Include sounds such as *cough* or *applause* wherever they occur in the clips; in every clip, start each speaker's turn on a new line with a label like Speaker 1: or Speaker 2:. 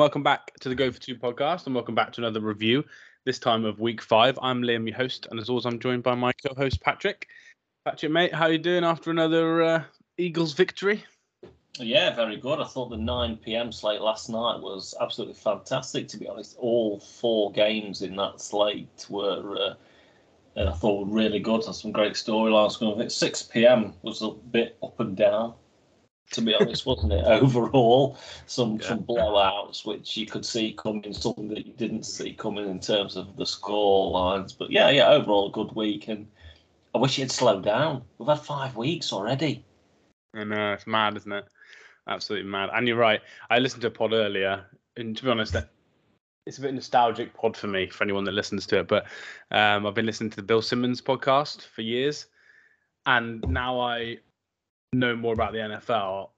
Speaker 1: welcome back to the Go for Two podcast, and welcome back to another review. This time of week five. I'm Liam, your host, and as always, I'm joined by my co-host Patrick. Patrick, mate, how you doing after another uh, Eagles victory?
Speaker 2: Yeah, very good. I thought the 9 p.m. slate last night was absolutely fantastic. To be honest, all four games in that slate were, uh, I thought, were really good. Had some great storylines. 6 p.m. was a bit up and down to be honest, wasn't it? *laughs* Overall, some yeah. some blowouts which you could see coming, something that you didn't see coming in terms of the score lines. But yeah, yeah, overall a good week, and I wish it had slowed down. We've had five weeks already.
Speaker 1: I know it's mad, isn't it? Absolutely mad. And you're right. I listened to a pod earlier, and to be honest, it's a bit nostalgic pod for me for anyone that listens to it. But um, I've been listening to the Bill Simmons podcast for years, and now I know more about the NFL,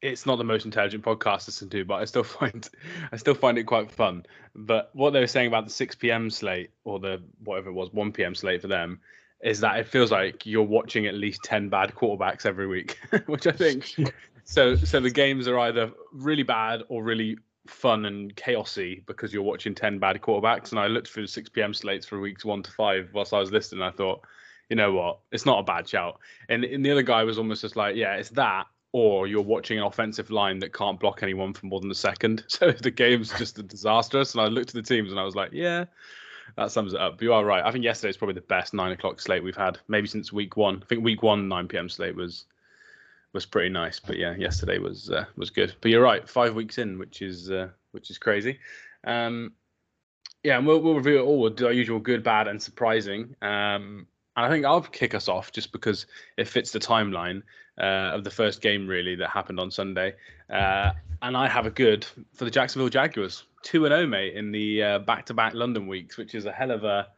Speaker 1: it's not the most intelligent podcast to listen to, but I still *laughs* find I still find it quite fun. But what they were saying about the 6 p.m. slate or the whatever it was 1 p.m. slate for them is that it feels like you're watching at least 10 bad quarterbacks every week, *laughs* which I think *laughs* so so the games are either really bad or really fun and chaosy because you're watching 10 bad quarterbacks and I looked through the 6 p.m. slates for weeks 1 to 5 whilst I was listening I thought you know what, it's not a bad shout. And, and the other guy was almost just like, yeah, it's that, or you're watching an offensive line that can't block anyone for more than a second. *laughs* So the game's just disastrous. And I looked at the teams and I was like, yeah, that sums it up. But you are right. I think yesterday is probably the best nine o'clock slate we've had, maybe since week one. I think week one, 9 p.m. slate was was pretty nice. But yeah, yesterday was uh, was good. But you're right, five weeks in, which is uh, which is crazy. Um, yeah, and we'll, we'll review it all. We'll do our usual good, bad, and surprising. Um, and I think I'll kick us off just because it fits the timeline uh, of the first game really that happened on Sunday. Uh, and I have a good for the Jacksonville Jaguars, two and zero, oh, mate, in the uh, back-to-back London weeks, which is a hell of a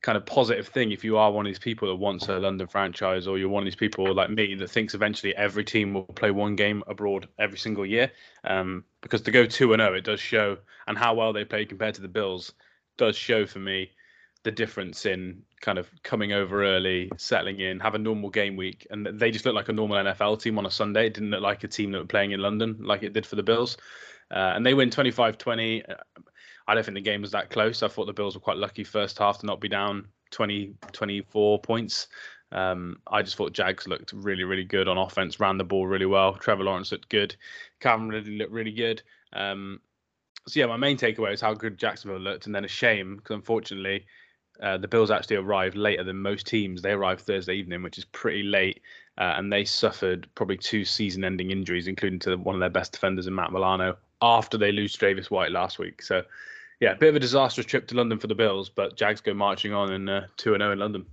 Speaker 1: kind of positive thing if you are one of these people that wants a London franchise, or you're one of these people like me that thinks eventually every team will play one game abroad every single year. Um, because to go two and zero, oh, it does show, and how well they play compared to the Bills does show for me the difference in kind of coming over early, settling in, have a normal game week, and they just look like a normal NFL team on a Sunday. It didn't look like a team that were playing in London like it did for the Bills. Uh, and they win 25-20. I don't think the game was that close. I thought the Bills were quite lucky first half to not be down 20, 24 points. Um, I just thought Jags looked really, really good on offense, ran the ball really well. Trevor Lawrence looked good. Calvin Ridley looked really good. Um, so yeah, my main takeaway is how good Jacksonville looked, and then a shame because unfortunately uh, the Bills actually arrived later than most teams. They arrived Thursday evening, which is pretty late, uh, and they suffered probably two season-ending injuries, including to one of their best defenders in Matt Milano, after they lose Tre'Davious White last week. So, yeah, a bit of a disastrous trip to London for the Bills, but Jags go marching on in uh, two and zero oh in London.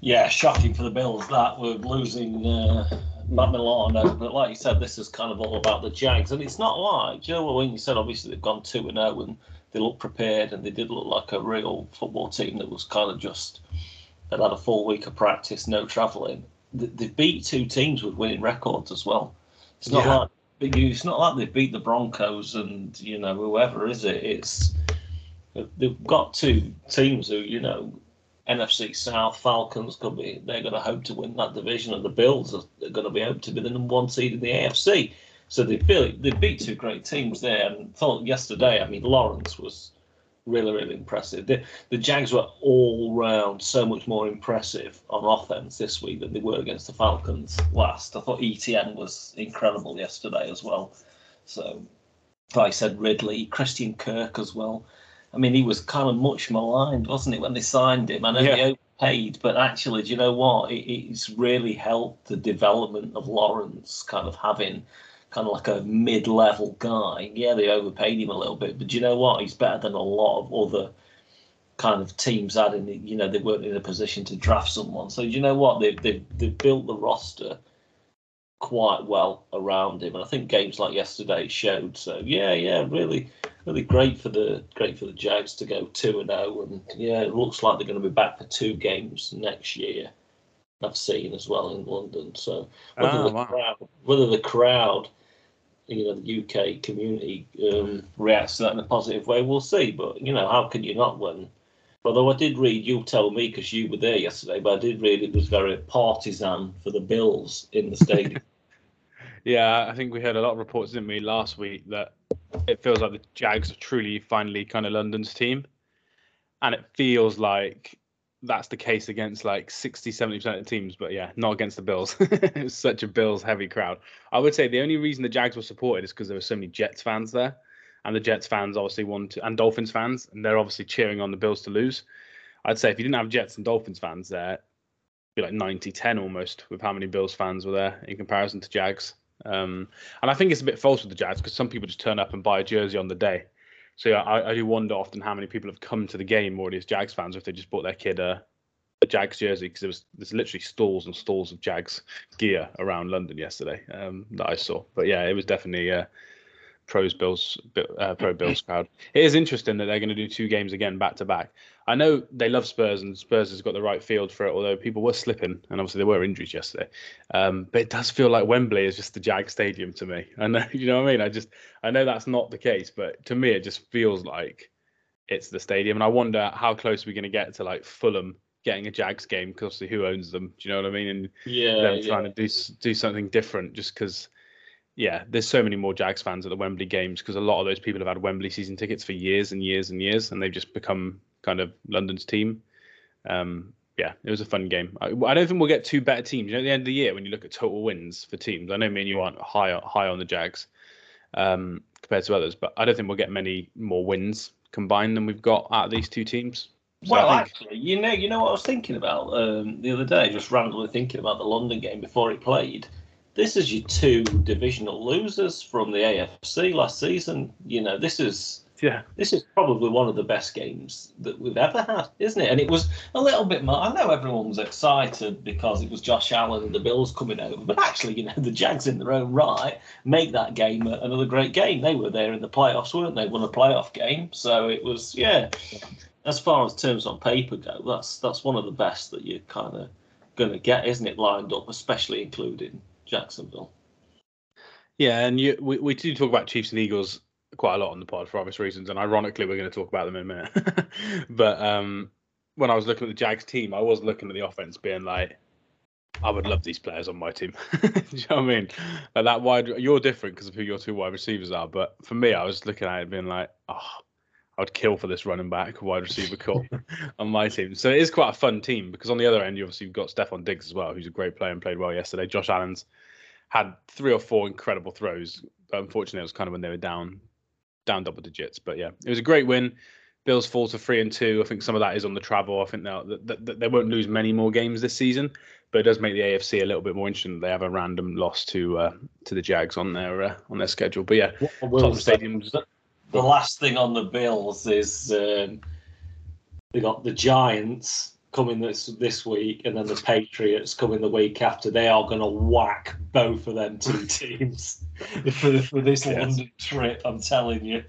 Speaker 2: Yeah, shocking for the Bills that we're losing uh, Matt Milano, but like you said, this is kind of all about the Jags, and it's not like you know when you said obviously they've gone two and zero and they looked prepared and they did look like a real football team that was kind of just had had a full week of practice, no travelling. They beat two teams with winning records as well. It's not yeah. like it's not like they beat the Broncos and you know whoever is it. It's they've got two teams who you know NFC South Falcons could be they're going to hope to win that division, and the Bills are going to be hope to be the number one seed in the AFC. So they beat they beat two great teams there, and thought yesterday. I mean, Lawrence was really really impressive. The, the Jags were all round so much more impressive on offense this week than they were against the Falcons last. I thought ETN was incredible yesterday as well. So, like I said, Ridley, Christian Kirk as well. I mean, he was kind of much maligned, wasn't it, when they signed him? I know yeah. they overpaid, but actually, do you know what? It, it's really helped the development of Lawrence, kind of having kind of like a mid-level guy. Yeah, they overpaid him a little bit, but you know what? He's better than a lot of other kind of teams had in the, you know they weren't in a position to draft someone. So you know what? They've they've, they've built the roster quite well around him, and I think games like yesterday showed. So yeah, yeah, really, really great for the great for the Jags to go two and zero, oh, and yeah, it looks like they're going to be back for two games next year. I've seen as well in London. So whether, oh, the, wow. crowd, whether the crowd you know the UK community um, reacts to that in a positive way, we'll see. But you know, how can you not when? Although I did read, you tell me because you were there yesterday, but I did read it was very partisan for the Bills in the stadium. *laughs*
Speaker 1: yeah, I think we heard a lot of reports, didn't we, last week that it feels like the Jags are truly finally kind of London's team. And it feels like that's the case against like 60, 70% of the teams, but yeah, not against the Bills. *laughs* it's such a Bills heavy crowd. I would say the only reason the Jags were supported is because there were so many Jets fans there. And the Jets fans obviously want to, and Dolphins fans, and they're obviously cheering on the Bills to lose. I'd say if you didn't have Jets and Dolphins fans there, be like 90 10 almost with how many Bills fans were there in comparison to Jags. Um, and I think it's a bit false with the Jags because some people just turn up and buy a jersey on the day. So yeah, I, I, do wonder often how many people have come to the game already as Jags fans if they just bought their kid a, a Jags jersey because there was there's literally stalls and stalls of Jags gear around London yesterday um, that I saw. But yeah, it was definitely uh, pros Bills uh, pro Bills *laughs* crowd. It is interesting that they're going to do two games again back to back. I know they love Spurs and Spurs has got the right field for it, although people were slipping and obviously there were injuries yesterday. Um, but it does feel like Wembley is just the Jag Stadium to me. I know, *laughs* you know what I mean? I just, I know that's not the case, but to me, it just feels like it's the stadium. And I wonder how close we're going to get to like Fulham getting a Jags game because obviously who owns them? Do you know what I mean? And
Speaker 2: yeah,
Speaker 1: them trying to do do something different just because. Yeah, there's so many more Jags fans at the Wembley games because a lot of those people have had Wembley season tickets for years and years and years, and they've just become kind of London's team. Um, yeah, it was a fun game. I, I, don't think we'll get two better teams. You know, at the end of the year, when you look at total wins for teams, I know me and you aren't high high on the Jags um, compared to others, but I don't think we'll get many more wins combined than we've got out of these two teams.
Speaker 2: So well, think... actually, you know, you know what I was thinking about um, the other day, just randomly thinking about the London game before it played. This is your two divisional losers from the AFC last season. You know, this is
Speaker 1: yeah.
Speaker 2: This is probably one of the best games that we've ever had, isn't it? And it was a little bit more. I know everyone was excited because it was Josh Allen and the Bills coming over, but actually, you know, the Jags in their own right make that game another great game. They were there in the playoffs, weren't they? Won a playoff game, so it was yeah. As far as terms on paper go, that's that's one of the best that you're kind of going to get, isn't it? Lined up, especially including Jacksonville.
Speaker 1: Yeah, and you, we, we do talk about Chiefs and Eagles quite a lot on the pod for obvious reasons, and ironically, we're going to talk about them in a minute. *laughs* but um, when I was looking at the Jags team, I was looking at the offense, being like, I would love these players on my team. *laughs* Do you know what I mean? Like that wide, you're different because of who your two wide receivers are. But for me, I was looking at it being like, oh, I would kill for this running back, wide receiver core *laughs* on my team. So it is quite a fun team because on the other end, you obviously you've got Stefon Diggs as well, who's a great player and played well yesterday. Josh Allen's had three or four incredible throws. But unfortunately, it was kind of when they were down down double digits. But yeah, it was a great win. Bills fall to three and two. I think some of that is on the travel. I think that they won't lose many more games this season, but it does make the AFC a little bit more interesting. They have a random loss to uh, to the Jags on their uh, on their schedule. But yeah,
Speaker 2: Tottenham Stadium's. The last thing on the Bills is um, they got the Giants coming this this week, and then the Patriots coming the week after. They are going to whack both of them two *laughs* teams *laughs* for, for this yes. London trip. I'm telling you.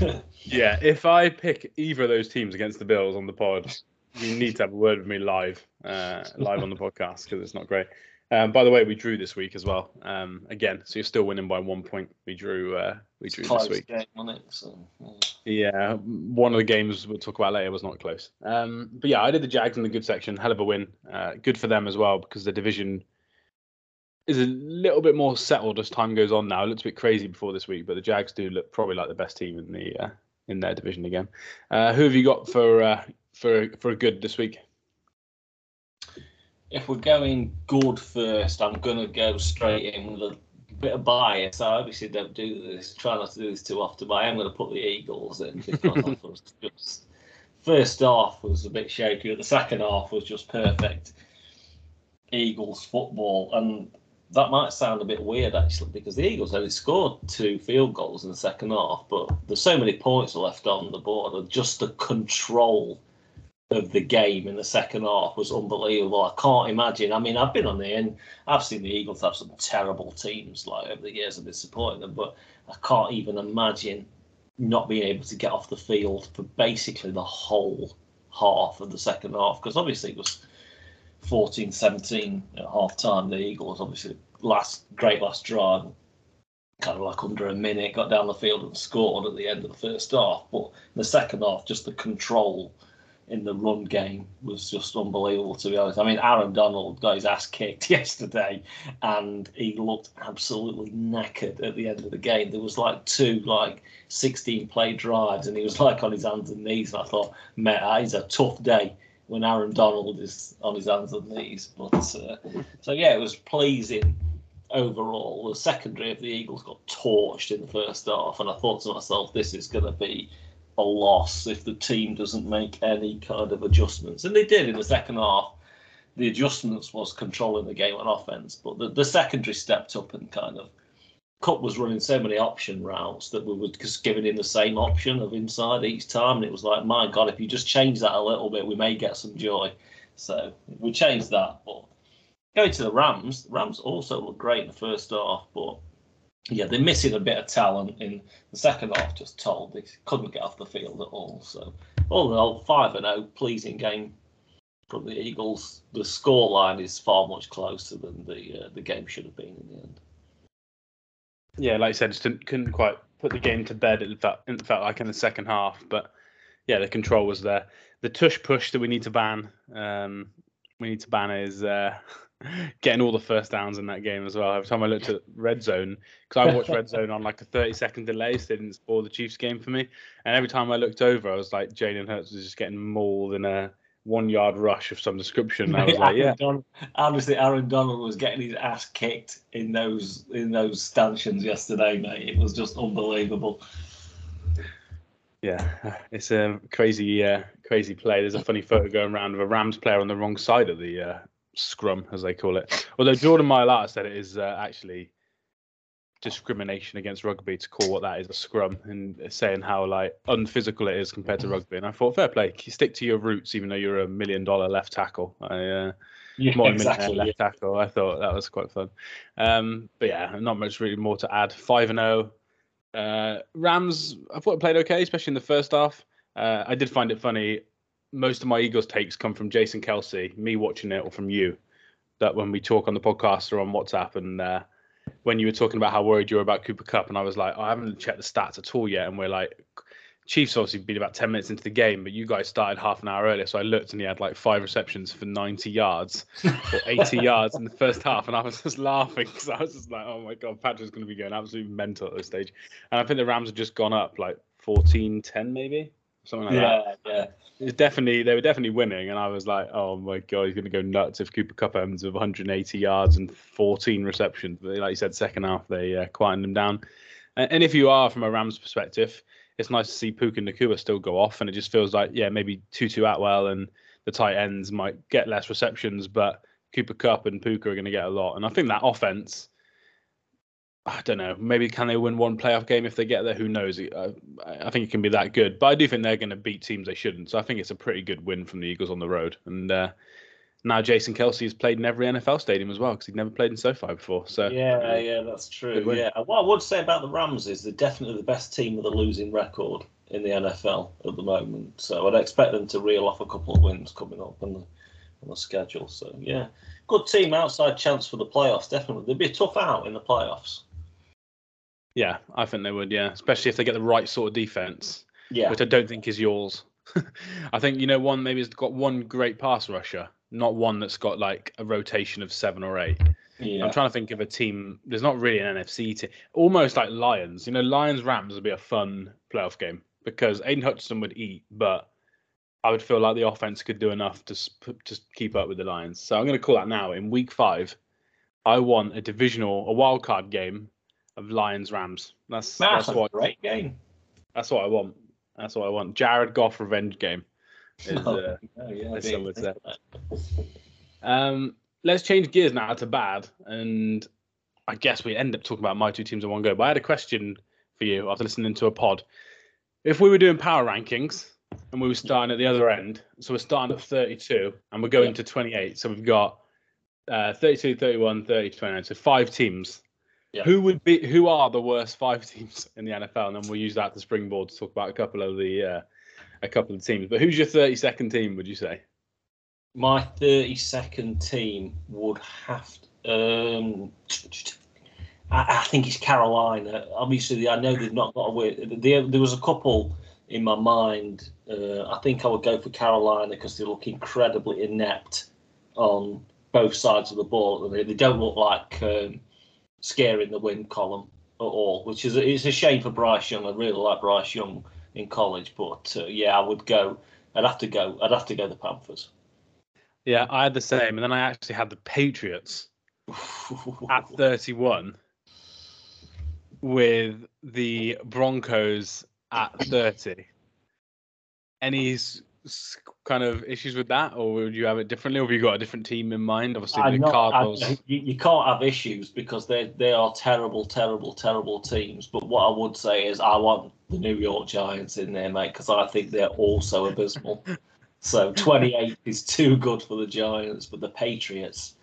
Speaker 2: *laughs*
Speaker 1: yeah, if I pick either of those teams against the Bills on the pod, you need to have a word with me live, uh, live on the podcast because it's not great. Um, by the way, we drew this week as well. Um, again, so you're still winning by one point. We drew. Uh, we drew this week.
Speaker 2: Game, it? So,
Speaker 1: yeah. yeah. one of the games we'll talk about later was not close. Um, but yeah, I did the Jags in the good section. Hell of a win. Uh, good for them as well because the division is a little bit more settled as time goes on now. It looks a bit crazy before this week, but the Jags do look probably like the best team in the uh, in their division again. Uh, who have you got for uh, for for a good this week?
Speaker 2: If we're going good first, I'm gonna go straight in with a bit of bias. I obviously don't do this, try not to do this too often, but I am gonna put the Eagles in because I was just first half was a bit shaky, but the second half was just perfect Eagles football, and that might sound a bit weird actually because the Eagles only scored two field goals in the second half, but there's so many points left on the board, and just the control of the game in the second half was unbelievable. I can't imagine. I mean, I've been on the end. I've seen the Eagles have some terrible teams like over the years. I've been supporting them, but I can't even imagine not being able to get off the field for basically the whole half of the second half because obviously it was 14 17 at half time. The Eagles obviously last great last drive, kind of like under a minute, got down the field and scored at the end of the first half. But in the second half, just the control in the run game was just unbelievable, to be honest. I mean, Aaron Donald got his ass kicked *laughs* yesterday and he looked absolutely knackered at the end of the game. There was like two, like 16 play drives and he was like on his hands and knees. And I thought, mate, that is a tough day when Aaron Donald is on his hands and knees. But uh, so, yeah, it was pleasing overall. The secondary of the Eagles got torched in the first half. And I thought to myself, this is going to be a loss if the team doesn't make any kind of adjustments. And they did in the second half. The adjustments was controlling the game on offense, but the, the secondary stepped up and kind of Kupp was running so many option routes that we were just giving him the same option of inside each time, and it was like, my God, if you just change that a little bit, we may get some joy. So we changed that. But going to the Rams, the Rams also looked great in the first half, but yeah, they're missing a bit of talent in the second half. Just told they couldn't get off the field at all. So all in all, five and zero, pleasing game from the Eagles. The score line is far much closer than the uh, the game should have been in the end.
Speaker 1: Yeah, like I said, just couldn't quite put the game to bed. It felt, it felt like in the second half, but yeah, the control was there. The tush push that we need to ban, um, we need to ban is. Uh, *laughs* *laughs* getting all the first downs in that game as well. Every time I looked at red zone, because I watched red zone on like a 30 second delay, so they didn't spoil the Chiefs game for me. And every time I looked over, I was like, Jalen Hurts was just getting mauled in a one yard rush of some description. And I was *laughs* like, yeah.
Speaker 2: Donald, honestly, Aaron Donald was getting his ass kicked in those in those stanchions yesterday, mate. It was just unbelievable.
Speaker 1: Yeah, it's a crazy, uh, crazy play. There's a funny photo going around of a Rams player on the wrong side of the uh, scrum, as they call it. Although Jordan Mailata said it is uh, actually discrimination against rugby to call what that is a scrum and saying how like unphysical it is compared to rugby. And I thought, fair play, you stick to your roots, even though you're a million dollar left tackle. I, uh, yeah, more exactly, left tackle. I thought that was quite fun. Um, but yeah, not much really more to add. Five and zero. Oh. Uh, Rams, I thought it played okay, especially in the first half. Uh, I did find it funny most of my Eagles takes come from Jason Kelce, me watching it, or from you. That when we talk on the podcast or on WhatsApp, and uh, when you were talking about how worried you were about Cooper Kupp, and I was like, oh, I haven't checked the stats at all yet, and we're like, Chiefs obviously been about 10 minutes into the game, but you guys started half an hour earlier. So I looked and he had like five receptions for 90 yards or *laughs* 80 yards in the first half. And I was just laughing because I was just like, oh my God, Patrick's going to be going absolutely mental at this stage. And I think the Rams have just gone up like 14 10 maybe something like
Speaker 2: yeah, that. Yeah, yeah.
Speaker 1: It's definitely they were definitely winning, and I was like, oh my god, he's going to go nuts if Cooper Kupp ends with 180 yards and 14 receptions. But like you said, second half they uh, quietened them down. And, and, if you are from a Rams perspective, it's nice to see Puka Nacua still go off, and it just feels like yeah, maybe Tutu Atwell and the tight ends might get less receptions, but Cooper Kupp and Puka are going to get a lot. And I think that offense I don't know. Maybe can they win one playoff game if they get there? Who knows? I, I think it can be that good, but I do think they're going to beat teams they shouldn't. So I think it's a pretty good win from the Eagles on the road. And uh, now Jason Kelce has played in every NFL stadium as well because he'd never played in SoFi before. So
Speaker 2: yeah, yeah, that's true. Yeah, what I would say about the Rams is they're definitely the best team with a losing record in the NFL at the moment. So I'd expect them to reel off a couple of wins coming up on the on the schedule. So yeah, good team outside chance for the playoffs. Definitely, they'd be a tough out in the playoffs.
Speaker 1: Yeah, I think they would. Yeah, especially if they get the right sort of defense.
Speaker 2: Yeah,
Speaker 1: which I don't think is yours. *laughs* I think you know one maybe has got one great pass rusher, not one that's got like a rotation of seven or eight. Yeah. I'm trying to think of a team. There's not really an NFC team. Almost like Lions. You know, Lions Rams would be a fun playoff game because Aidan Hutchinson would eat, but I would feel like the offense could do enough to just keep up with the Lions. So I'm going to call that now in Week Five. I want a divisional, a wild card game of Lions Rams. That's
Speaker 2: that's, that's what great game.
Speaker 1: That's what I want. That's what I want. Jared Goff revenge game. Is, oh, uh, oh, yeah, Um, let's change gears now to bad, and I guess we end up talking about my two teams in one go. But I had a question for you after listening to a pod. If we were doing power rankings and we were starting at the other end, so we're starting at 32 and we're going yeah. to 28, so we've got uh, 32, 31, 30, 29, so five teams yeah. Who would be? Who are the worst five *laughs* teams in the NFL? And then we'll use that to springboard to talk about a couple of the uh, a couple of the teams. But who's your thirty second team? Would you say?
Speaker 2: My thirty second team would have. To, um, I, I, think it's Carolina. Obviously, I know they've not got a win. There, there was a couple in my mind, uh, I think I would go for Carolina because they look incredibly inept on both sides of the ball. They don't look like um, scaring the win column at all, which is a, it's a shame for Bryce Young. I really like Bryce Young in college, but uh, yeah, I would go. I'd have to go. I'd have to go the Panthers.
Speaker 1: Yeah, I had the same, and then I actually had the Patriots *laughs* at 31 with the Broncos at 30. Any kind of issues with that, or would you have it differently, or have you got a different team in mind? Obviously,
Speaker 2: I'm
Speaker 1: the
Speaker 2: not-
Speaker 1: Cardinals.
Speaker 2: I- you, you can't have issues because they they are terrible, terrible, terrible teams. But what I would say is I want the New York Giants in there, mate, because I think they're also abysmal. *laughs* so 28 is too good for the Giants, but the Patriots,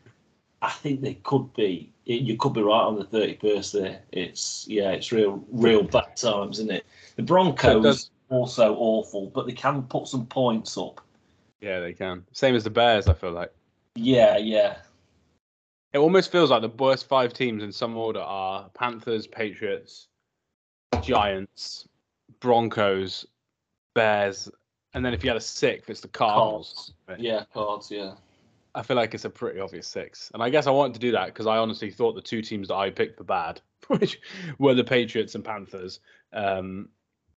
Speaker 2: I think they could be. You could be right on the 31st there. It's yeah, it's real, real bad times, isn't it? The Broncos also awful, but they can put some points up.
Speaker 1: Yeah, they can. Same as the Bears, I feel like.
Speaker 2: Yeah, yeah.
Speaker 1: It almost feels like the worst five teams in some order are Panthers, Patriots, Giants, Broncos, Bears, and then if you had a sixth, it's the Cardinals.
Speaker 2: Yeah, cards, yeah.
Speaker 1: I feel like it's a pretty obvious six. And I guess I wanted to do that because I honestly thought the two teams that I picked for bad, *laughs* which were the Patriots and Panthers, um,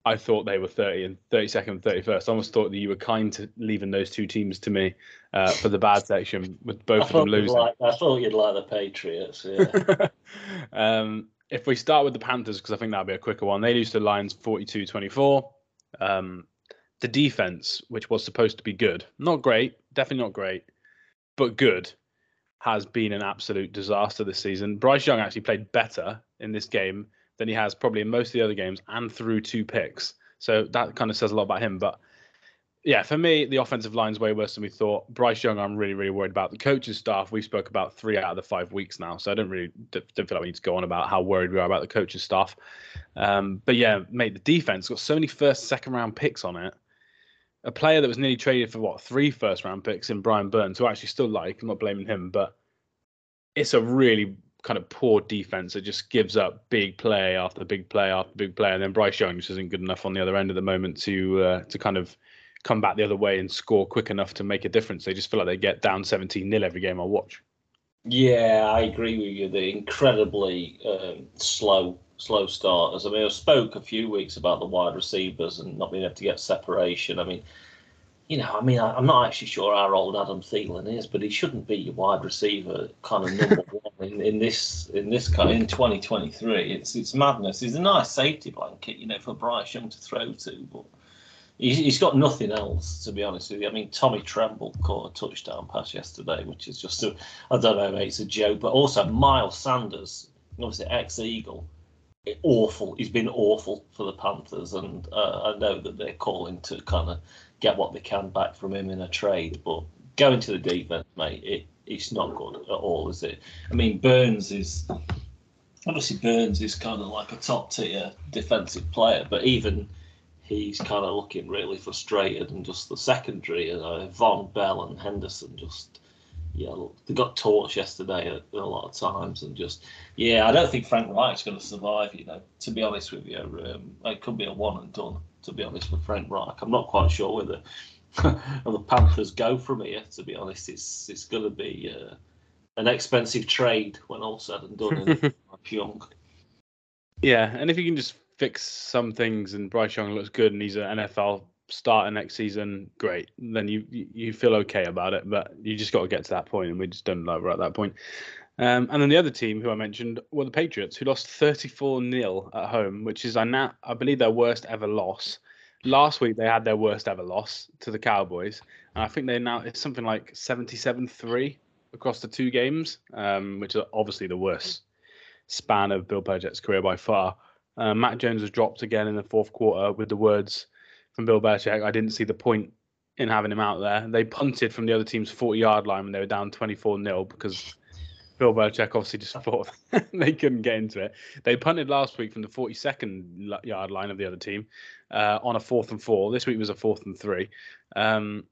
Speaker 1: I thought they were 30 and 32nd and 31st. I almost thought that you were kind to leaving those two teams to me uh, for the bad section with both of them losing.
Speaker 2: like, I thought you'd like the Patriots. Yeah. *laughs*
Speaker 1: um, if we start with the Panthers, because I think that'll be a quicker one, they lose to the Lions 42 24. Um, the defense, which was supposed to be good, not great, definitely not great, but good, has been an absolute disaster this season. Bryce Young actually played better in this game than he has probably in most of the other games and threw two picks. So that kind of says a lot about him. But yeah, for me, the offensive line's way worse than we thought. Bryce Young, I'm really, really worried about. The coaching staff, we spoke about three out of the five weeks now, so I don't really don't feel like we need to go on about how worried we are about the coaching staff. Um, but yeah, mate, the defense got so many first, second round picks on it. A player that was nearly traded for what three first round picks in Brian Burns, who I actually still like. I'm not blaming him, but it's a really kind of poor defense that just gives up big play after big play after big play, and then Bryce Young just isn't good enough on the other end at the moment to uh, to kind of come back the other way and score quick enough to make a difference. They just feel like they get down 17 nil every game I watch.
Speaker 2: yeah, I agree with you. They're incredibly um, slow, slow starters. I mean, I spoke a few weeks about the wide receivers and not being able to get separation. I mean, you know, I mean, I, I'm not actually sure how old Adam Thielen is, but he shouldn't be your wide receiver kind of number *laughs* one in, in this in this kind in 2023. It's it's madness. He's a nice safety blanket, you know, for Bryce Young to throw to, but he's, he's got nothing else to be honest with you. I mean, Tommy Tremble caught a touchdown pass yesterday, which is just a, I don't know, mate, it's a joke. But also Miles Sanders, obviously ex Eagle, awful. He's been awful for the Panthers, and uh, I know that they're calling to kind of get what they can back from him in a trade. But going to the defense, mate, it, it's not good at all, is it? I mean, Burns is obviously Burns is kind of like a top tier defensive player, but even he's kind of looking really frustrated, and just the secondary, you know, Vonn Bell and Henderson just. Yeah, look, they got torched yesterday at, a lot of times, and just yeah, I don't think Frank Reich's going to survive. You know, to be honest with you, um, it could be a one and done. To be honest with Frank Reich, I'm not quite sure whether *laughs* the Panthers go from here. To be honest, it's it's going to be uh, an expensive trade when all said and done. in *laughs* Young.
Speaker 1: Yeah, and if you can just fix some things and Bryce Young looks good and he's an NFL starter next season, great. Then you you feel okay about it, but you just got to get to that point, and we just don't like we're at that point. Um, and then the other team who I mentioned were the Patriots, who lost 34 0 at home, which is I now I believe their worst ever loss. Last week they had their worst ever loss to the Cowboys, and I think they now it's something like 77 3 across the two games, um, which is obviously the worst span of Bill Belichick's career by far. Uh, Mac Jones was dropped again in the fourth quarter with the words from Bill Belichick, I didn't see the point in having him out there. They punted from the other team's 40 yard line when they were down 24 0 because Bill Belichick obviously just thought *laughs* they couldn't get into it. They punted last week from the 42nd yard line of the other team uh, on a fourth and four. This week was a fourth and three. Um,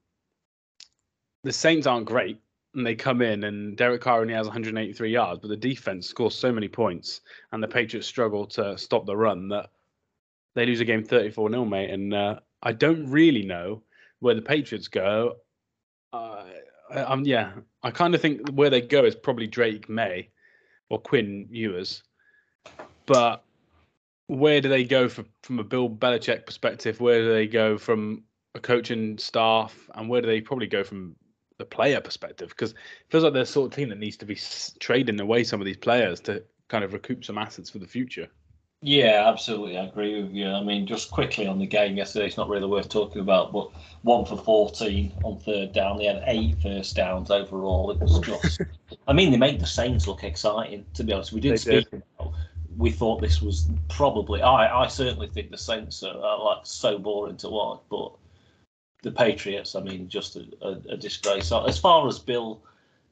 Speaker 1: the Saints aren't great. And they come in, and Derek Carr only has 183 yards, but the defense scores so many points, and the Patriots struggle to stop the run that they lose a game 34 0, mate. And uh, I don't really know where the Patriots go. Uh, I'm yeah, I kind of think where they go is probably Drake Maye or Quinn Ewers, but where do they go for, from a Bill Belichick perspective? Where do they go from a coaching staff, and where do they probably go from the player perspective? Because it feels like they're the sort of team that needs to be trading away some of these players to kind of recoup some assets for the future.
Speaker 2: Yeah, absolutely. I agree with you. I mean, just quickly on the game yesterday, it's not really worth talking about, but one for 14 on third down. They had eight first downs overall. It was just, *laughs* I mean, they made the Saints look exciting, to be honest. We did speak did. about, we thought this was probably, I, I certainly think the Saints are, are like so boring to watch, but the Patriots, I mean, just a, a, a disgrace. So as far as Bill,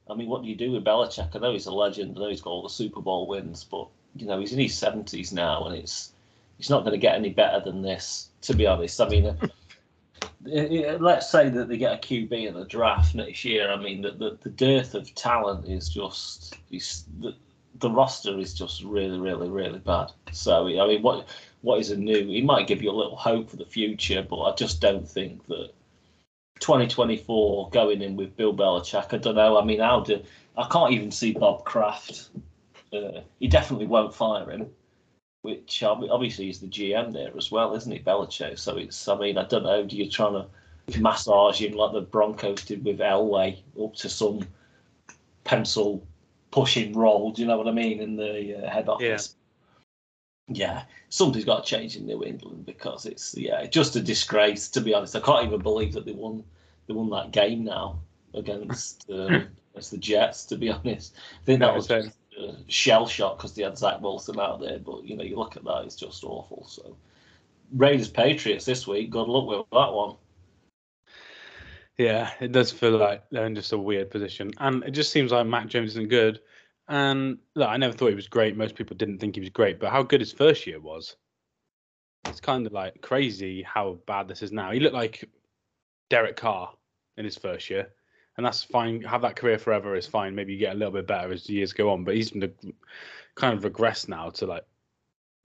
Speaker 2: I mean, what do you do with Belichick? I know he's a legend. I know he's got all the Super Bowl wins, but you know he's in his seventies now, and it's it's not going to get any better than this. To be honest, I mean, uh, uh, uh, let's say that they get a QB in the draft next year. I mean, the the, the dearth of talent is just is the, the roster is just really, really, really bad. So I mean, what what is a new? He might give you a little hope for the future, but I just don't think that 2024 going in with Bill Belichick. I don't know. I mean, how do I can't even see Bob Kraft uh, he definitely won't fire him, which obviously is the GM there as well, isn't it, Belichick? So it's, I mean, I don't know, do you trying to massage him like the Broncos did with Elway up to some pencil pushing role? Do you know what I mean in the uh, head office? Yeah. yeah, something's got to change in New England because it's yeah, just a disgrace. To be honest, I can't even believe that they won. They won that game now against um, *laughs* against the Jets. To be honest, I think that was shell shock because they had Zach Wilson out there. But you know, you look at that, it's just awful. So Raiders Patriots this week. Good luck with that one.
Speaker 1: Yeah, it does feel like they're in just a weird position, and it just seems like Mac Jones isn't good. And look, I never thought he was great. Most people didn't think he was great, but how good his first year was. It's kind of like crazy how bad this is now. He looked like Derek Carr in his first year and that's fine. Have that career forever is fine. Maybe you get a little bit better as years go on, but he's kind of regressed now to like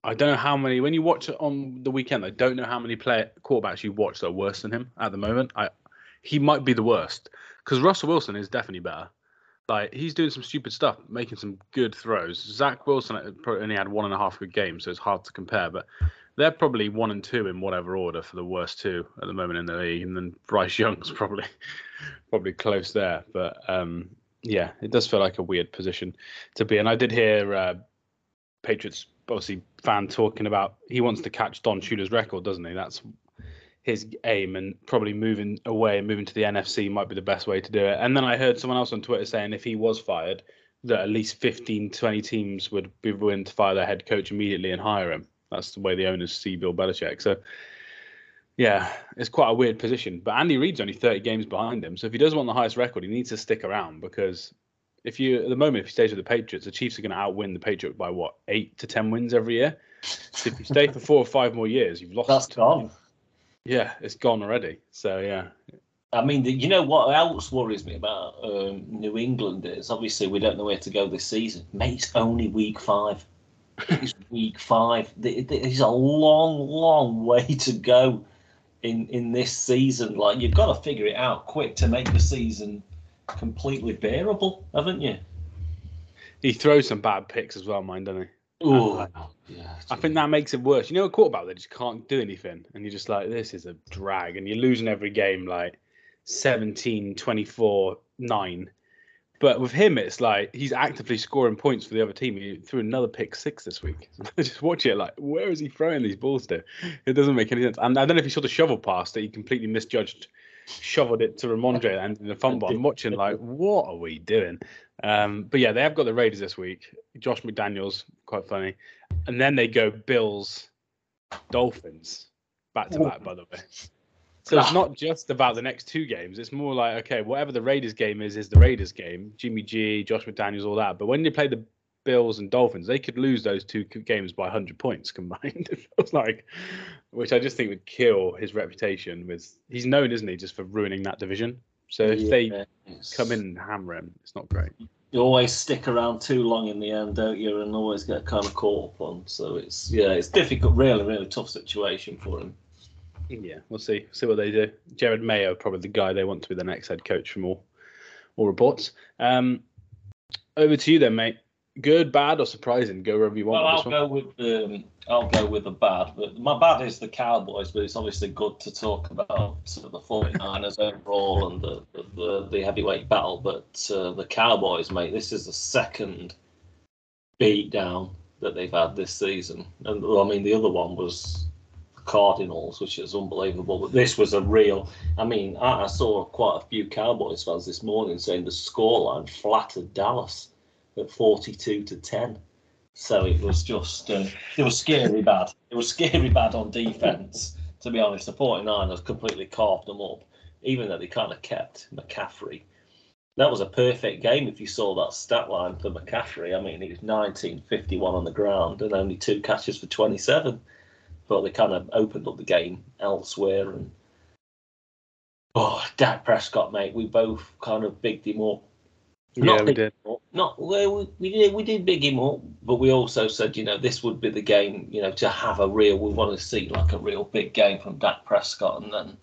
Speaker 1: I don't know how many when you watch it on the weekend. I don't know how many player quarterbacks you watch that are worse than him at the moment. I he might be the worst because Russell Wilson is definitely better. Like he's doing some stupid stuff, making some good throws. Zach Wilson uh, only had one and a half good games, so it's hard to compare. But they're probably one and two in whatever order for the worst two at the moment in the league, and then Bryce *laughs* Young's probably probably close there. But um, yeah, it does feel like a weird position to be. And I did hear uh, Patriots obviously fan talking about he wants to catch Don Shula's record, doesn't he? That's his aim, and probably moving away and moving to the NFC might be the best way to do it. And then I heard someone else on Twitter saying if he was fired, that at least 15, 20 teams would be willing to fire their head coach immediately and hire him. That's the way the owners see Bill Belichick. So, yeah, it's quite a weird position. But Andy Reid's only 30 games behind him. So if he does want the highest record, he needs to stick around because if you, at the moment, if he stays with the Patriots, the Chiefs are going to outwin the Patriots by what, eight to 10 wins every year? So if you stay for four or five more years, you've lost.
Speaker 2: That's gone.
Speaker 1: Yeah, it's gone already. So, yeah.
Speaker 2: I mean, you know what else worries me about um, New England is obviously we don't know where to go this season. Mate, it's only week five *laughs* it's week five. There's a long, long way to go in in this season. Like you've got to figure it out quick to make the season completely bearable, haven't you?
Speaker 1: He throws some bad picks as well, mind, doesn't he?
Speaker 2: Oh, yeah.
Speaker 1: I think that makes it worse. You know, a quarterback that just can't do anything, and you're just like, this is a drag, and you're losing every game like 17, 24, 9 but with him, it's like he's actively scoring points for the other team. He threw another pick six this week. *laughs* Just watch it, like where is he throwing these balls to? It doesn't make any sense. And I don't know if you saw the shovel pass that he completely misjudged, shoveled it to Rhamondre and in the *laughs* fumble. I'm watching like, what are we doing? Um, but yeah, they have got the Raiders this week. Josh McDaniels, quite funny, and then they go Bills, Dolphins, back to back. By the way. So it's *laughs* not just about the next two games. It's more like, okay, whatever the Raiders game is, is the Raiders game. Jimmy G, Josh McDaniels, all that. But when you play the Bills and Dolphins, they could lose those two games by 100 points combined. *laughs* it feels like, which I just think would kill his reputation. With he's known, isn't he, just for ruining that division. So if yeah, they come in and hammer him, it's not great.
Speaker 2: you always stick around too long in the end, don't you? And always get kind of caught up on. So it's yeah, it's difficult. Really, really tough situation for him.
Speaker 1: Yeah, we'll see. See what they do. Jerod Mayo, probably the guy they want to be the next head coach from all all reports. Um, over to you then, mate. Good, bad, or surprising? Go wherever you want.
Speaker 2: Well, I'll go with the I'll go with the bad. But my bad is the Cowboys, but it's obviously good to talk about the 49ers overall and the the, the heavyweight battle. But uh, the Cowboys, mate, this is the second beat down that they've had this season. And I mean, the other one was Cardinals, which is unbelievable. But this was a real. I mean, I, I saw quite a few Cowboys fans this morning saying the scoreline flattered Dallas at 42 to 10. So it was just, uh, it was scary bad. It was scary bad on defense, to be honest. The 49ers completely carved them up, even though they kind of kept McCaffrey. That was a perfect game if you saw that stat line for McCaffrey. I mean, he was 19, 51 on the ground and only two catches for 27. But they kind of opened up the game elsewhere. And oh, Dak Prescott, mate, we both kind of bigged him up
Speaker 1: yeah, we did.
Speaker 2: Not well, we, we did we did big him up, but we also said you know this would be the game you know to have a real we want to see like a real big game from Dak Prescott, and then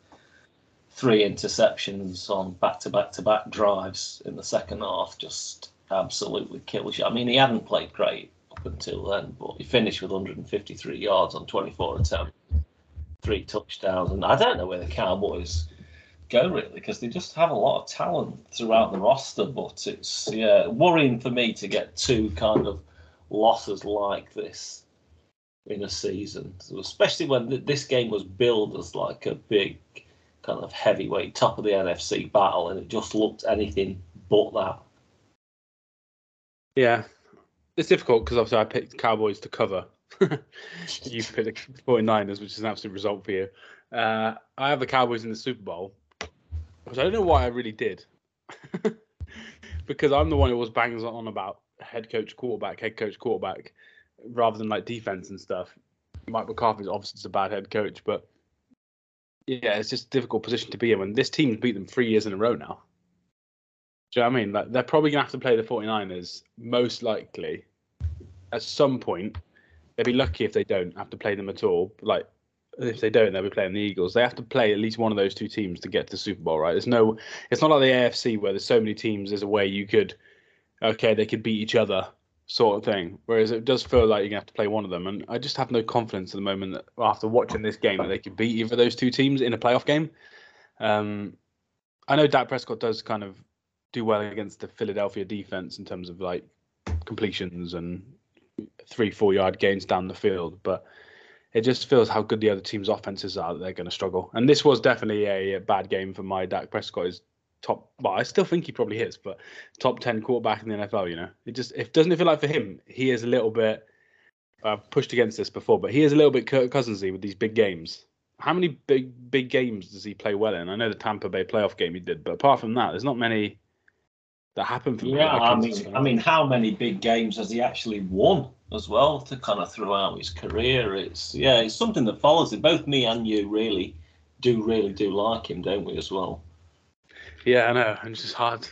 Speaker 2: three interceptions on back to back to back drives in the second half just absolutely kills you. I mean he hadn't played great until then, but he finished with 153 yards on 24 attempts, three touchdowns, and I don't know where the Cowboys go really because they just have a lot of talent throughout the roster. But it's yeah worrying for me to get two kind of losses like this in a season, so especially when this game was billed as like a big kind of heavyweight top of the NFC battle, and it just looked anything but that.
Speaker 1: Yeah, it's difficult because obviously I picked Cowboys to cover. *laughs* you picked the 49ers, which is an absolute result for you. Uh, I have the Cowboys in the Super Bowl, which I don't know why I really did, *laughs* because I'm the one who was bangs on about head coach, quarterback, head coach, quarterback, rather than like defense and stuff. Mike McCarthy's obviously just a bad head coach, but yeah, it's just a difficult position to be in when this team's beat them three years in a row now. Do you know what I mean? Like they're probably gonna have to play the 49ers most likely at some point. They'd be lucky if they don't have to play them at all. Like if they don't, they'll be playing the Eagles. They have to play at least one of those two teams to get to the Super Bowl, right? There's no, it's not like the AFC where there's so many teams. There's a way you could, okay, they could beat each other, sort of thing. Whereas it does feel like you're gonna have to play one of them, and I just have no confidence at the moment that after watching this game that they could beat either of those two teams in a playoff game. Um, I know Dak Prescott does kind of do well against the Philadelphia defense in terms of like completions and three, four yard gains down the field, but it just feels how good the other team's offenses are that they're going to struggle. And this was definitely a, a bad game for my Dak Prescott. Is top, well, I still think he probably hits, but top ten quarterback in the NFL. You know, it just it doesn't feel like for him he is a little bit. I've pushed against this before, but he is a little bit Kirk Cousinsy with these big games. How many big big games does he play well in? I know the Tampa Bay playoff game he did, but apart from that, there's not many that happen for
Speaker 2: yeah, me. Yeah, I mean, I mean, how many big games has he actually won? as well to kind of throughout his career. It's yeah, it's something that follows him. Both me and you really do really do like him, don't we, as well?
Speaker 1: Yeah, I know. It's just hard.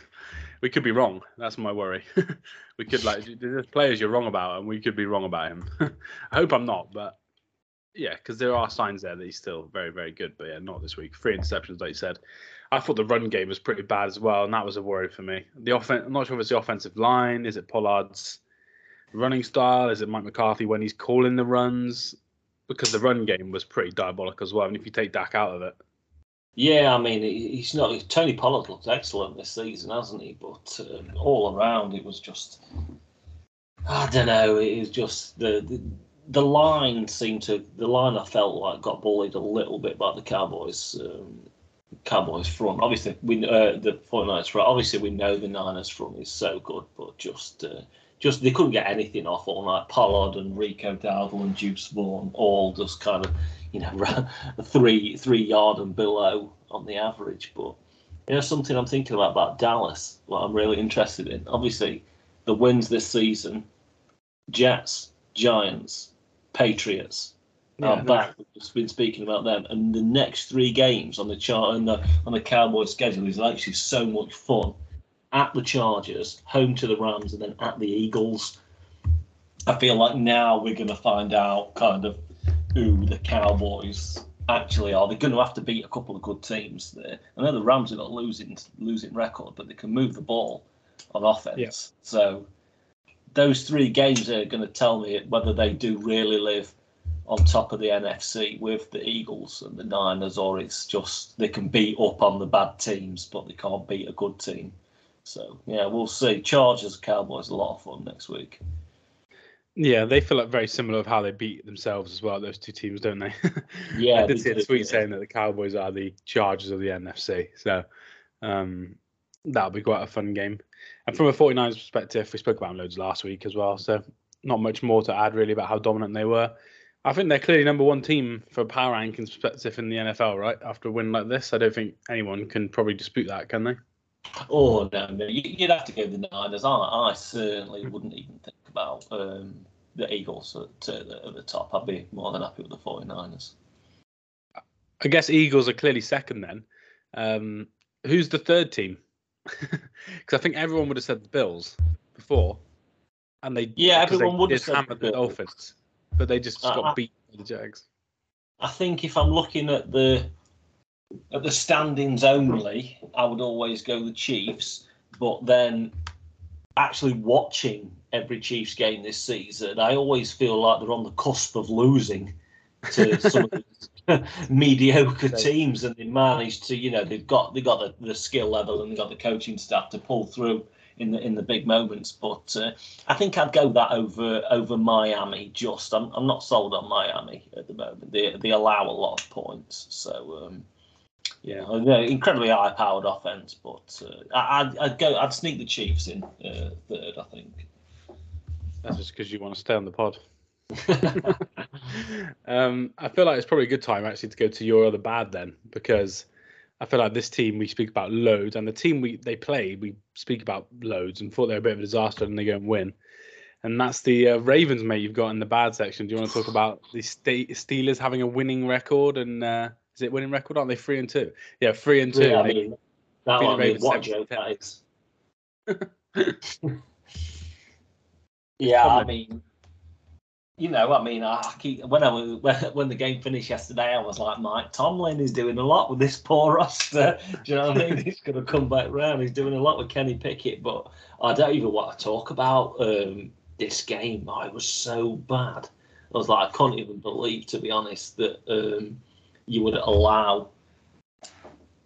Speaker 1: We could be wrong. That's my worry. *laughs* we could like there's players you're wrong about, and we could be wrong about him. *laughs* I hope I'm not, but yeah, because there are signs there that he's still very, very good. But yeah, not this week. Three interceptions, like you said. I thought the run game was pretty bad as well, and that was a worry for me. The offense, I'm not sure if it's the offensive line. Is it Pollard's running style? Is it Mike McCarthy when he's calling the runs? Because the run game was pretty diabolic as well. And if you take Dak out of it,
Speaker 2: yeah, I mean, he's not. Tony Pollard looked excellent this season, hasn't he? But uh, all around, it was just. I don't know. It was just the, the the line seemed to the line I felt like got bullied a little bit by the Cowboys. Um, Cowboys front. Obviously, we uh, the 49ers front. Obviously, we know the Niners front is so good, but just uh, just they couldn't get anything off all night. Pollard and Rico Dowdle and Deuce Vaughn all just kind of, you know, *laughs* three three yard and below on the average. But you know, something I'm thinking about about Dallas, what I'm really interested in. Obviously, the wins this season: Jets, Giants, Patriots. Yeah, are back. We've just been speaking about them, and the next three games on the chart and the, on the Cowboys schedule is actually so much fun at the Chargers, home to the Rams, and then at the Eagles. I feel like now we're going to find out kind of who the Cowboys actually are. They're going to have to beat a couple of good teams there. I know the Rams have got a losing losing record, but they can move the ball on offense.
Speaker 1: Yeah.
Speaker 2: So those three games are going to tell me whether they do really live on top of the NFC with the Eagles and the Niners, or it's just they can beat up on the bad teams, but they can't beat a good team. So yeah, we'll see. Chargers, Cowboys, a lot of fun next week.
Speaker 1: Yeah, they feel like very similar of how they beat themselves as well. Those two teams, don't they? *laughs*
Speaker 2: Yeah,
Speaker 1: I did see a tweet saying that the Cowboys are the Chargers of the NFC. So um, that'll be quite a fun game. And from a 49ers perspective, we spoke about them loads last week as well. So not much more to add really about how dominant they were. I think they're clearly number one team for power rankings perspective in the NFL, right? After a win like this, I don't think anyone can probably dispute that, can they?
Speaker 2: Oh no, no, you- you'd have to go the Niners. I, I certainly wouldn't even think about um, the Eagles at, uh, the, at the top. I'd be more than happy with the 49ers.
Speaker 1: I guess Eagles are clearly second then. Um, who's the third team? *laughs* Because I think everyone would have said the Bills before, and they
Speaker 2: Yeah,
Speaker 1: 'cause they
Speaker 2: everyone would have said the.
Speaker 1: Dolphins, but they just
Speaker 2: Uh,
Speaker 1: got
Speaker 2: I-
Speaker 1: beat by the Jags.
Speaker 2: I think if I'm looking at the at the standings only, I would always go the Chiefs. But then, actually watching every Chiefs game this season, I always feel like they're on the cusp of losing to some of *laughs* the *laughs* mediocre teams, and they managed to, you know, they've got they got the, the skill level and they got the coaching staff to pull through in the in the big moments. But uh, I think I'd go that over over Miami. Just I'm, I'm not sold on Miami at the moment. They they allow a lot of points, so um, yeah, incredibly high powered offense. But uh, I'd, I'd go I'd sneak the Chiefs in uh, third. I think.
Speaker 1: That's just because you want to stay on the pod. *laughs* um, I feel like it's probably a good time actually to go to your other bad then, because I feel like this team we speak about loads, and the team we they play we speak about loads, and thought they were a bit of a disaster, and they go and win. And that's the uh, Ravens, mate. You've got in the bad section. Do you want to talk *sighs* about the Ste Steelers having a winning record? And uh, is it winning record? Aren't they three and two? Yeah, three and two.
Speaker 2: Yeah, I mean, that one, I mean, what a joke
Speaker 1: to
Speaker 2: that is. *laughs* yeah, I mean, you know, I mean, I keep when I when, the game finished yesterday, I was like, Mike Tomlin is doing a lot with this poor roster. *laughs* Do you know what I mean? He's going to come back round. He's doing a lot with Kenny Pickett, but I don't even want to talk about um, this game. I was so bad. I was like, I can't even believe, to be honest, that um, you would allow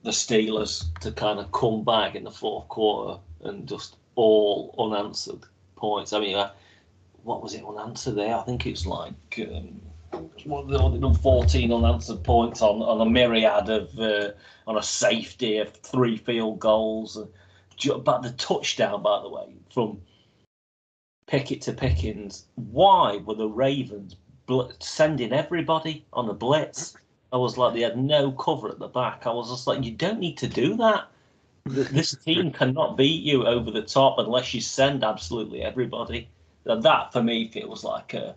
Speaker 2: the Steelers to kind of come back in the fourth quarter and just all unanswered points. I mean, uh, what was it unanswered there? I think it's like um, they done 14 unanswered points on, on a myriad of uh, on a safety of three field goals. But the touchdown, by the way, from Pickett to Pickens. Why were the Ravens bl- sending everybody on a blitz? I was like, they had no cover at the back. I was just like, you don't need to do that. This team cannot beat you over the top unless you send absolutely everybody. That for me feels like a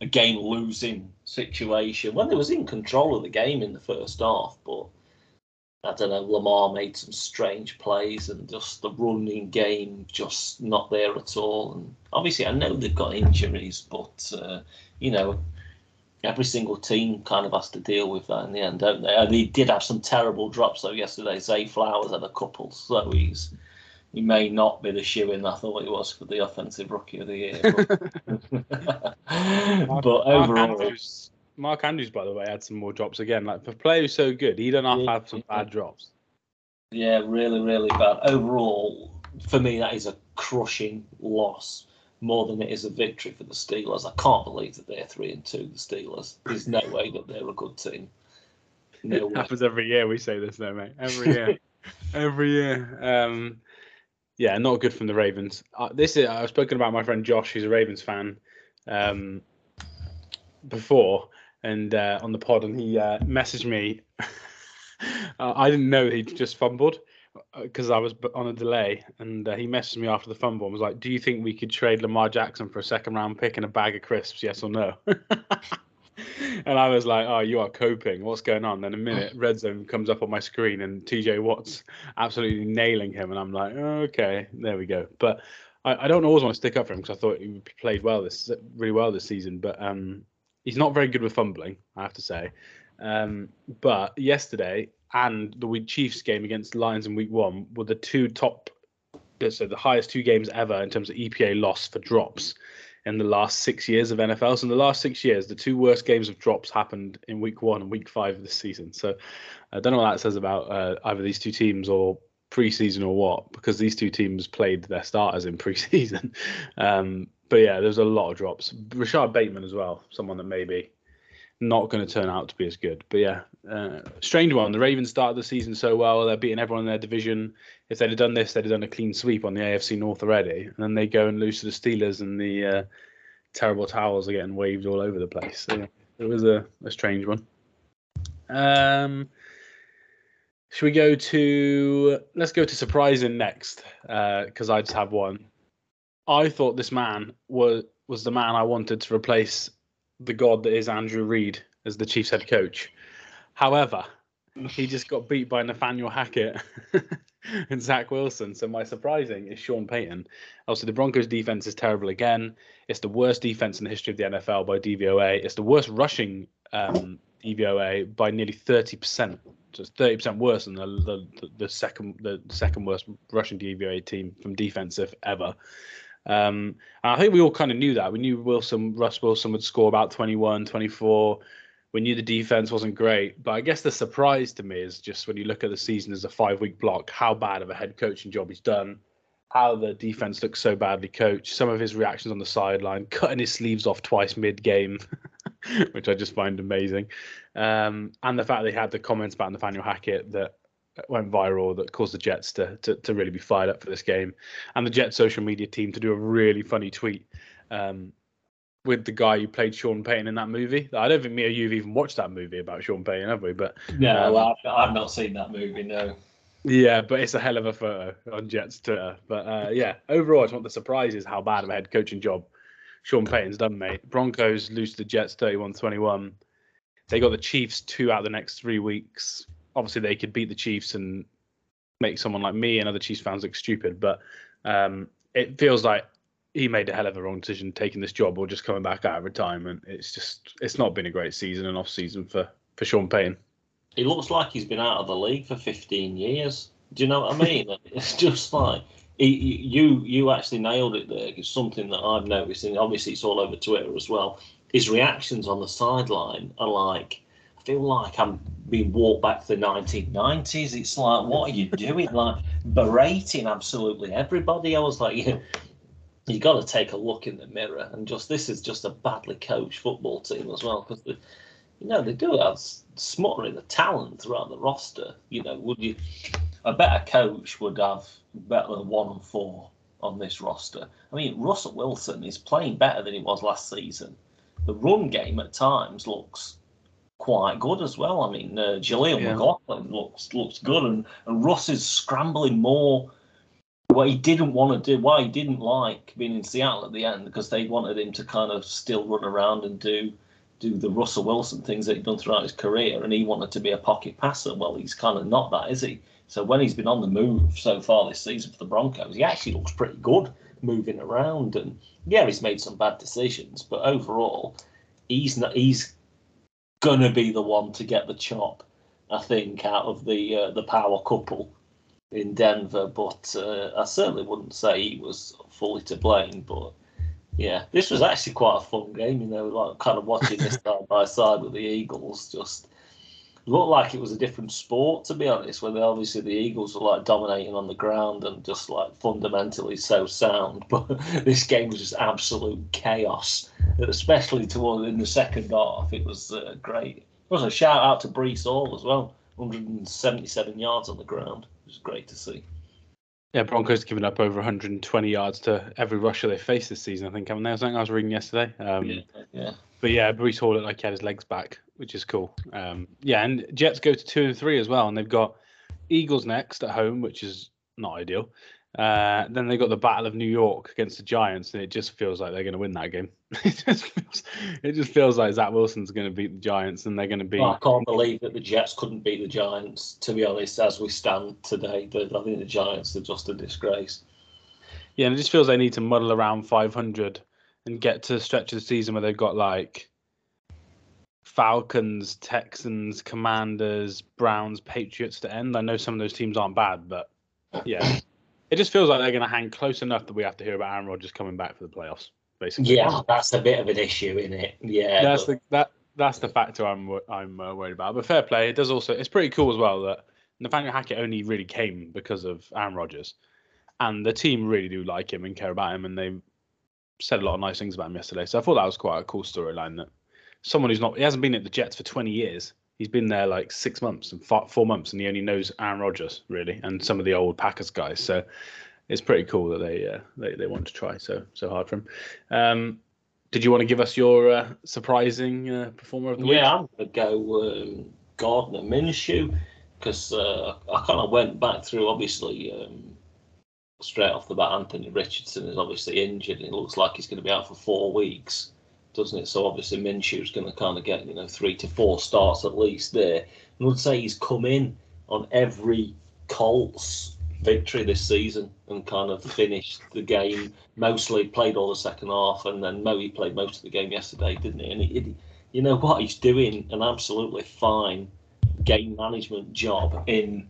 Speaker 2: a game losing situation when they was in control of the game in the first half, but I don't know, Lamar made some strange plays and just the running game just not there at all. And obviously I know they've got injuries, but uh, you know, every single team kind of has to deal with that in the end, don't they? And he did have some terrible drops though yesterday. Zay Flowers had a couple, so he's he may not be the shoe in I thought he was for the offensive rookie of the year. But, *laughs* *laughs* but
Speaker 1: Mark
Speaker 2: overall,
Speaker 1: Andrews, Mark Andrews, by the way, had some more drops again. Like for a player who's so good, he don't have
Speaker 2: Yeah.
Speaker 1: have some bad drops.
Speaker 2: yeah, really, really bad. Overall, for me, that is a crushing loss more than it is a victory for the Steelers. I can't believe that they're three and two. The Steelers. There's no way that they're a good team. No *laughs* way.
Speaker 1: Happens every year. We say this, though, mate. Every year, every year. Um, yeah, not good from the Ravens. Uh, this is I've spoken about my friend Josh, who's a Ravens fan, um, before, and uh, on the pod, and he uh, messaged me. *laughs* uh, I didn't know he'd just fumbled because I was on a delay, and uh, he messaged me after the fumble and was like, "Do you think we could trade Lamar Jackson for a second round pick and a bag of crisps? Yes or no?" *laughs* *laughs* and I was like, "Oh, you are coping. What's going on?" Then a minute, *laughs* red zone comes up on my screen, and TJ Watt's absolutely nailing him, and I'm like, oh, "Okay, there we go." But I, I, don't always want to stick up for him because I thought he played well this really well this season, but um, he's not very good with fumbling, I have to say. Um, but yesterday and the week Chiefs game against Lions in Week One were the two top, so the highest two games ever in terms of EPA loss for drops in the last six years of NFL. So in the last six years, the two worst games of drops happened in week one and week five of this season. So I don't know what that says about uh, either these two teams or preseason or what, because these two teams played their starters in *laughs* preseason. Um, but yeah, there's a lot of drops. Rashod Bateman as well, someone that maybe not going to turn out to be as good. But yeah, uh, strange one. The Ravens started the season so well; they're beating everyone in their division. If they'd have done this, they'd have done a clean sweep on the AFC North already, and then they go and lose to the Steelers, and the uh, terrible towels are getting waved all over the place. So, yeah, it was a, a strange one. Um, should we go to? Let's go to surprising next, because uh, I just have one. I thought this man was was the man I wanted to replace the god that is Andrew Reid as the Chiefs head coach. However, he just got beat by Nathaniel Hackett *laughs* and Zach Wilson. So my surprising is Sean Payton. Also, the Broncos defense is terrible again. It's the worst defense in the history of the NFL by DVOA. It's the worst rushing um, DVOA by nearly 30%. So it's 30% worse than the, the, the second the second worst rushing DVOA team from defensive ever. Um, I think we all kind of knew that. We knew Wilson, Russ Wilson would score about 21, 24. We knew the defense wasn't great. But I guess the surprise to me is just when you look at the season as a five week block, how bad of a head coaching job he's done, how the defense looks so badly coached, some of his reactions on the sideline, cutting his sleeves off twice mid game, *laughs* which I just find amazing. Um, and the fact they had the comments about Nathaniel Hackett that went viral that caused the Jets to, to, to really be fired up for this game, and the Jets social media team to do a really funny tweet um, with the guy who played Sean Payton in that movie. I don't think me or you've even watched that movie about Sean Payton, have we? But
Speaker 2: no, um, I've, I've not seen that movie. No.
Speaker 1: Yeah, but it's a hell of a photo on Jets Twitter. But uh, yeah, overall, it's not the surprise is how bad of a head coaching job Sean Payton's done, mate. Broncos lose to the Jets 31 21. They got the Chiefs two out of the next three weeks obviously they could beat the Chiefs and make someone like me and other Chiefs fans look stupid, but um, it feels like he made a hell of a wrong decision taking this job or just coming back out of retirement. It's just it's not been a great season and off season for for Sean Payton.
Speaker 2: He looks like he's been out of the league for 15 years. Do you know what I mean? *laughs* it's just like he, you you actually nailed it there. It's something that I've noticed, and obviously it's all over Twitter as well. His reactions on the sideline are like, I feel like I'm being walked back to the 1990s. It's like, what are you doing? like berating absolutely everybody. I was like, *laughs* you, you got to take a look in the mirror and just this is just a badly coached football team as well because you know they do have smothering the talent throughout the roster. You know, would you? A better coach would have better than one and four on this roster. I mean, Russell Wilson is playing better than he was last season. The run game at times looks quite good as well. I mean, uh, Jaleel yeah. McLaughlin looks looks good, and, and Russ is scrambling more. What he didn't want to do, why he didn't like being in Seattle at the end, because they wanted him to kind of still run around and do do the Russell Wilson things that he'd done throughout his career, and he wanted to be a pocket passer. Well, he's kind of not that, is he? So when he's been on the move so far this season for the Broncos, he actually looks pretty good moving around. And yeah, he's made some bad decisions, but overall, he's not, he's gonna be the one to get the chop, I think, out of the uh, the power couple in Denver. But uh, I certainly wouldn't say he was fully to blame. But yeah, this was actually quite a fun game. You know, like kind of watching this *laughs* side by side with the Eagles, just looked like it was a different sport to be honest. Where they obviously the Eagles were like dominating on the ground and just like fundamentally so sound, *laughs* but this game was just absolute chaos especially toward in the second half. It was uh, great. It was a shout out to Breece Hall as well, 177 yards on the ground. Was great to see.
Speaker 1: Yeah, Broncos giving up over 120 yards to every rusher they faced this season. I think haven't they? I think I was reading yesterday. Um,
Speaker 2: yeah, yeah.
Speaker 1: But yeah, Breece Hall looked like he had his legs back, which is cool. Um, yeah, and Jets go to two and three as well, and they've got Eagles next at home, which is not ideal. Uh, then they got the Battle of New York against the Giants, and it just feels like they're going to win that game. *laughs* it just feels, it just feels like Zach Wilson's going to beat the Giants, and they're going to be.
Speaker 2: Well, I can't believe that the Jets couldn't beat the Giants. To be honest, as we stand today, the, I think the Giants are just a disgrace.
Speaker 1: Yeah, and it just feels they need to muddle around 500 and get to the stretch of the season where they've got like Falcons, Texans, Commanders, Browns, Patriots to end. I know some of those teams aren't bad, but yeah, *laughs* it just feels like they're going to hang close enough that we have to hear about Aaron Rodgers coming back for the playoffs. Basically,
Speaker 2: yeah, that's a bit of an issue in it. Yeah,
Speaker 1: that's but... the that that's the factor I'm I'm uh, worried about. But fair play, it does also it's pretty cool as well that Nathaniel Hackett only really came because of Aaron Rodgers, and the team really do like him and care about him, and they said a lot of nice things about him yesterday. So I thought that was quite a cool storyline that someone who's not he hasn't been at the Jets for 20 years. He's been there like six months and four months, and he only knows Aaron Rodgers really and some of the old Packers guys. So it's pretty cool that they uh, they they want to try so so hard for him. Um, did you want to give us your uh, surprising uh, performer of the week?
Speaker 2: Yeah, I'm gonna go um, Gardner Minshew because uh, I kind of went back through obviously. Um, straight off the bat, Anthony Richardson is obviously injured, and it looks like he's going to be out for four weeks doesn't it? So obviously Minshew's going to kind of get you know three to four starts at least there. And I'd say he's come in on every Colts victory this season and kind of finished the game. Mostly played all the second half, and then Moe played most of the game yesterday, didn't he? And he, he, you know what? He's doing an absolutely fine game management job in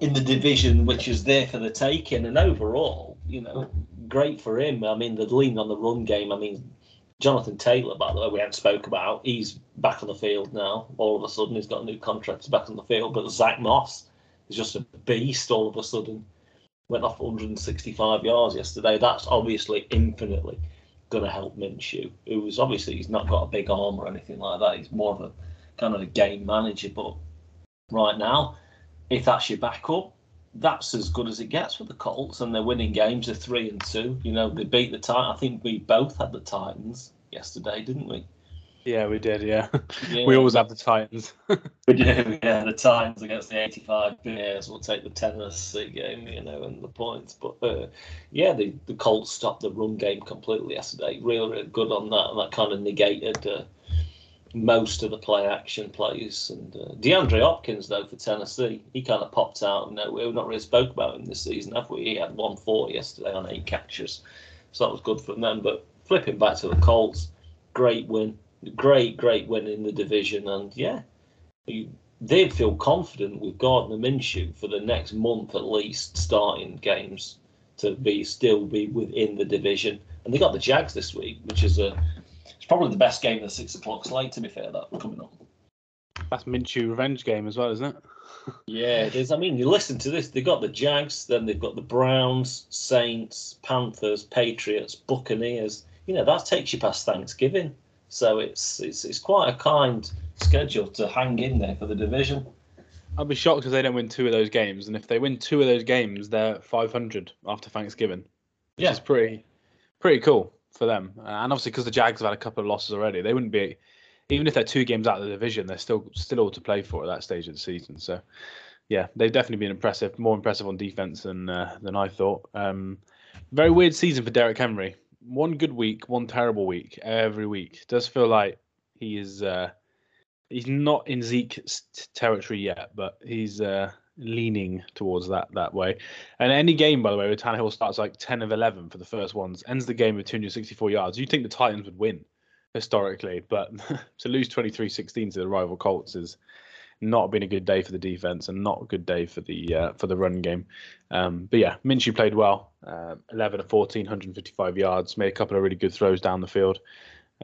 Speaker 2: in the division, which is there for the taking. And overall, you know, great for him. I mean, the lean on the run game. I mean, Jonathan Taylor, by the way, we haven't spoke about. He's back on the field now. All of a sudden, he's got a new contract. He's back on the field. But Zack Moss is just a beast. All of a sudden, went off 165 yards yesterday. That's obviously infinitely going to help Minshew, who's obviously he's not got a big arm or anything like that. He's more of a kind of a game manager. But right now, if that's your backup, that's as good as it gets for the Colts, and they're winning games. They're three and two. You know, they beat the Titans. I think we both had the Titans yesterday, didn't we?
Speaker 1: Yeah, we did. Yeah, yeah. *laughs* we always have the Titans. *laughs*
Speaker 2: we do. Yeah, the Titans against the 85 Bears. We'll take the Tennessee game, you know, and the points. But uh, yeah, the the Colts stopped the run game completely yesterday. Really, really good on that, and that kind of negated. Uh, most of the play action plays. And uh, DeAndre Hopkins, though, for Tennessee, he kind of popped out. No, we've not really spoke about him this season, have we? He had 140 yesterday on eight catches. So that was good for them. But flipping back to the Colts, great win. Great, great win in the division. And yeah, they'd feel confident with Gardner Minshew for the next month at least, starting games to be still be within the division. And they got the Jags this week, which is a it's probably the best game of the six o'clock slate. To be fair, that coming up.
Speaker 1: That's Minshew revenge game as well, isn't it?
Speaker 2: yeah, it is. I mean, you listen to this. They've got the Jags, then they've got the Browns, Saints, Panthers, Patriots, Buccaneers. You know that takes you past Thanksgiving, so it's it's it's quite a kind schedule to hang in there for the division.
Speaker 1: I'll be shocked if they don't win two of those games, and if they win two of those games, they're 500 after Thanksgiving, which yeah. is pretty pretty cool for them. And obviously, because the Jags have had a couple of losses already, they wouldn't be, even if they're two games out of the division, they're still still all to play for at that stage of the season. So, yeah, they've definitely been impressive, more impressive on defense than uh, than I thought. Um, very weird season for Derrick Henry. One good week, one terrible week every week. Does feel like he is. Uh, he's not in Zeke territory yet, but he's uh, leaning towards that that way. And any game, by the way, where Tannehill starts like 10 of 11 for the first ones, ends the game with 264 yards, you'd think the Titans would win historically, but *laughs* to lose 23-16 to the rival Colts is not been a good day for the defense and not a good day for the uh, for the run game. Um, but yeah, Minshew played well, uh, 11 of 14, 155 yards, made a couple of really good throws down the field.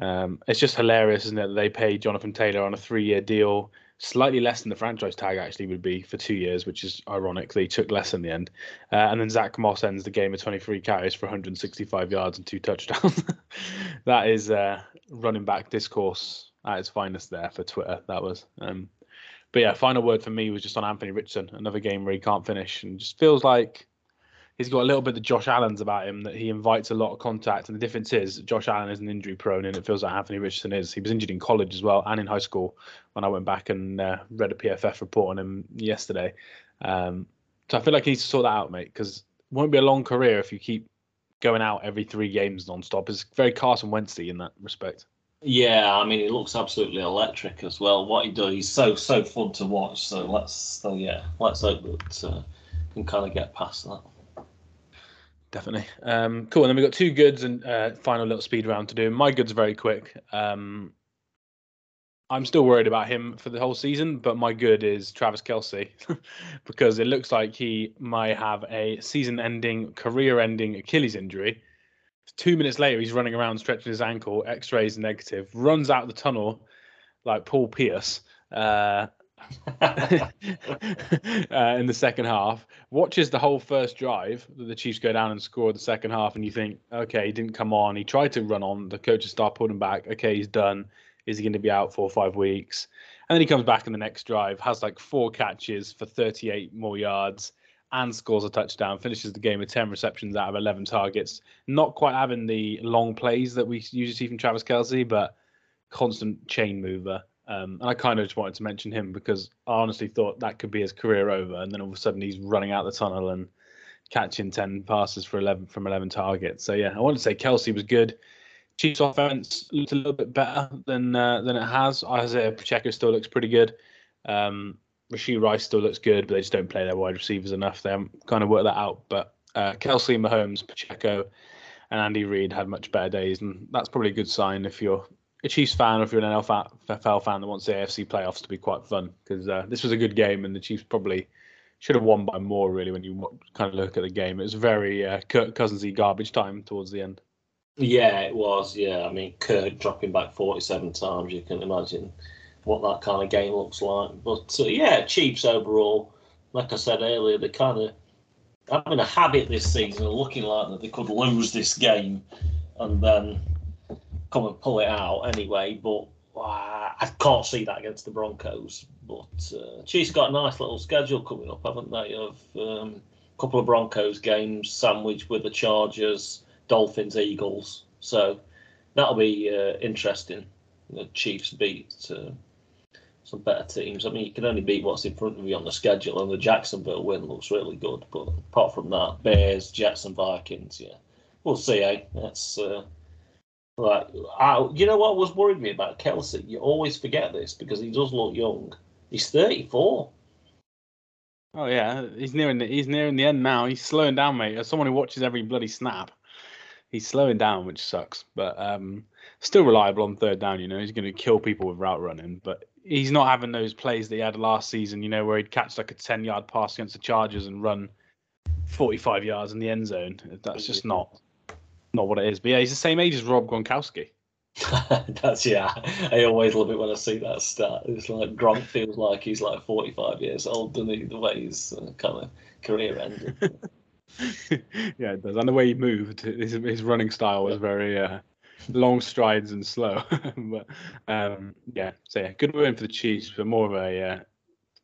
Speaker 1: Um, it's just hilarious, isn't it? They paid Jonathan Taylor on a three-year deal slightly less than the franchise tag actually would be for two years, which is ironically took less in the end. Uh, and then Zack Moss ends the game with 23 carries for 165 yards and two touchdowns. *laughs* that is uh, running back discourse at its finest there for Twitter. That was. Um, but yeah, final word for me was just on Anthony Richardson, another game where he can't finish and just feels like he's got a little bit of Josh Allen's about him that he invites a lot of contact. And the difference is Josh Allen is an injury prone, and it feels like Anthony Richardson is. He was injured in college as well and in high school when I went back and uh, read a PFF report on him yesterday. Um, so I feel like he needs to sort that out, mate, because won't be a long career if you keep going out every three games non-stop. It's very Carson Wentzty in that respect.
Speaker 2: Yeah, I mean, he looks absolutely electric as well. What he does, he's so so fun to watch. So let's, so yeah, let's hope that uh, can kind of get past that.
Speaker 1: Definitely. Um, cool. And then we've got two goods and uh, final little speed round to do. My goods very quick. Um, I'm still worried about him for the whole season, but my good is Travis Kelce *laughs* because it looks like he might have a season ending, career ending Achilles injury Two minutes later, he's running around stretching his ankle. X-rays negative. Runs out the tunnel like Paul Pierce uh, *laughs* uh, in the second half. Watches the whole first drive that the Chiefs go down and score the second half, and you think, okay, he didn't come on. He tried to run on. The coaches start pulling back. Okay, he's done. Is he going to be out four or five weeks? And then he comes back in the next drive, has like four catches for 38 more yards and scores a touchdown, finishes the game with 10 receptions out of 11 targets. Not quite having the long plays that we usually see from Travis Kelce, but constant chain mover. Um, and I kind of just wanted to mention him because I honestly thought that could be his career over. And then all of a sudden he's running out the tunnel and catching 10 passes for 11 from 11 targets. So yeah, I want to say Kelce was good. Chiefs offense looked a little bit better than uh, than it has. Isaiah Pacheco still looks pretty good. Um, Rashee Rice still looks good, but they just don't play their wide receivers enough. They haven't kind of worked that out. But uh, Kelce, Mahomes, Pacheco, and Andy Reid had much better days, and that's probably a good sign if you're a Chiefs fan or if you're an NFL fan that wants the AFC playoffs to be quite fun because uh, this was a good game and the Chiefs probably should have won by more really when you kind of look at the game. It was very uh, Kirk Cousinsy garbage time towards the end.
Speaker 2: Yeah, it was. Yeah, I mean Kirk dropping back 47 times. You can imagine what that kind of game looks like. But uh, yeah, Chiefs overall, like I said earlier, they kind of having a habit this season of looking like that they could lose this game and then come and pull it out anyway. But uh, I can't see that against the Broncos. But uh, Chiefs got a nice little schedule coming up, haven't they? Of um, a couple of Broncos games sandwiched with the Chargers, Dolphins, Eagles. So that'll be uh, interesting. The Chiefs beat uh, some better teams. I mean, you can only beat what's in front of you on the schedule, and the Jacksonville win looks really good. But apart from that, Bears, Jets, and Vikings, yeah, we'll see. Eh? That's uh, like, I, you know what was worried me about Kelce? You always forget this because he does look young. He's thirty-four.
Speaker 1: Oh yeah, he's nearing the he's nearing the end now. He's slowing down, mate. As someone who watches every bloody snap, he's slowing down, which sucks. But um, still reliable on third down. You know, he's going to kill people with route running, but he's not having those plays that he had last season. You know, where he'd catch like a ten yard pass against the Chargers and run forty five yards in the end zone. That's just not not what it is. But yeah, he's the same age as Rob Gronkowski. *laughs*
Speaker 2: That's yeah. I always love it when I see that stat. It's like Gronk feels like he's like forty five years old, doesn't he? The way his uh, kind of career ended. *laughs*
Speaker 1: yeah, it does. And the way he moved, his, his running style was very uh, long strides and slow. *laughs* but um, yeah, so yeah, good win for the Chiefs, but more of a uh,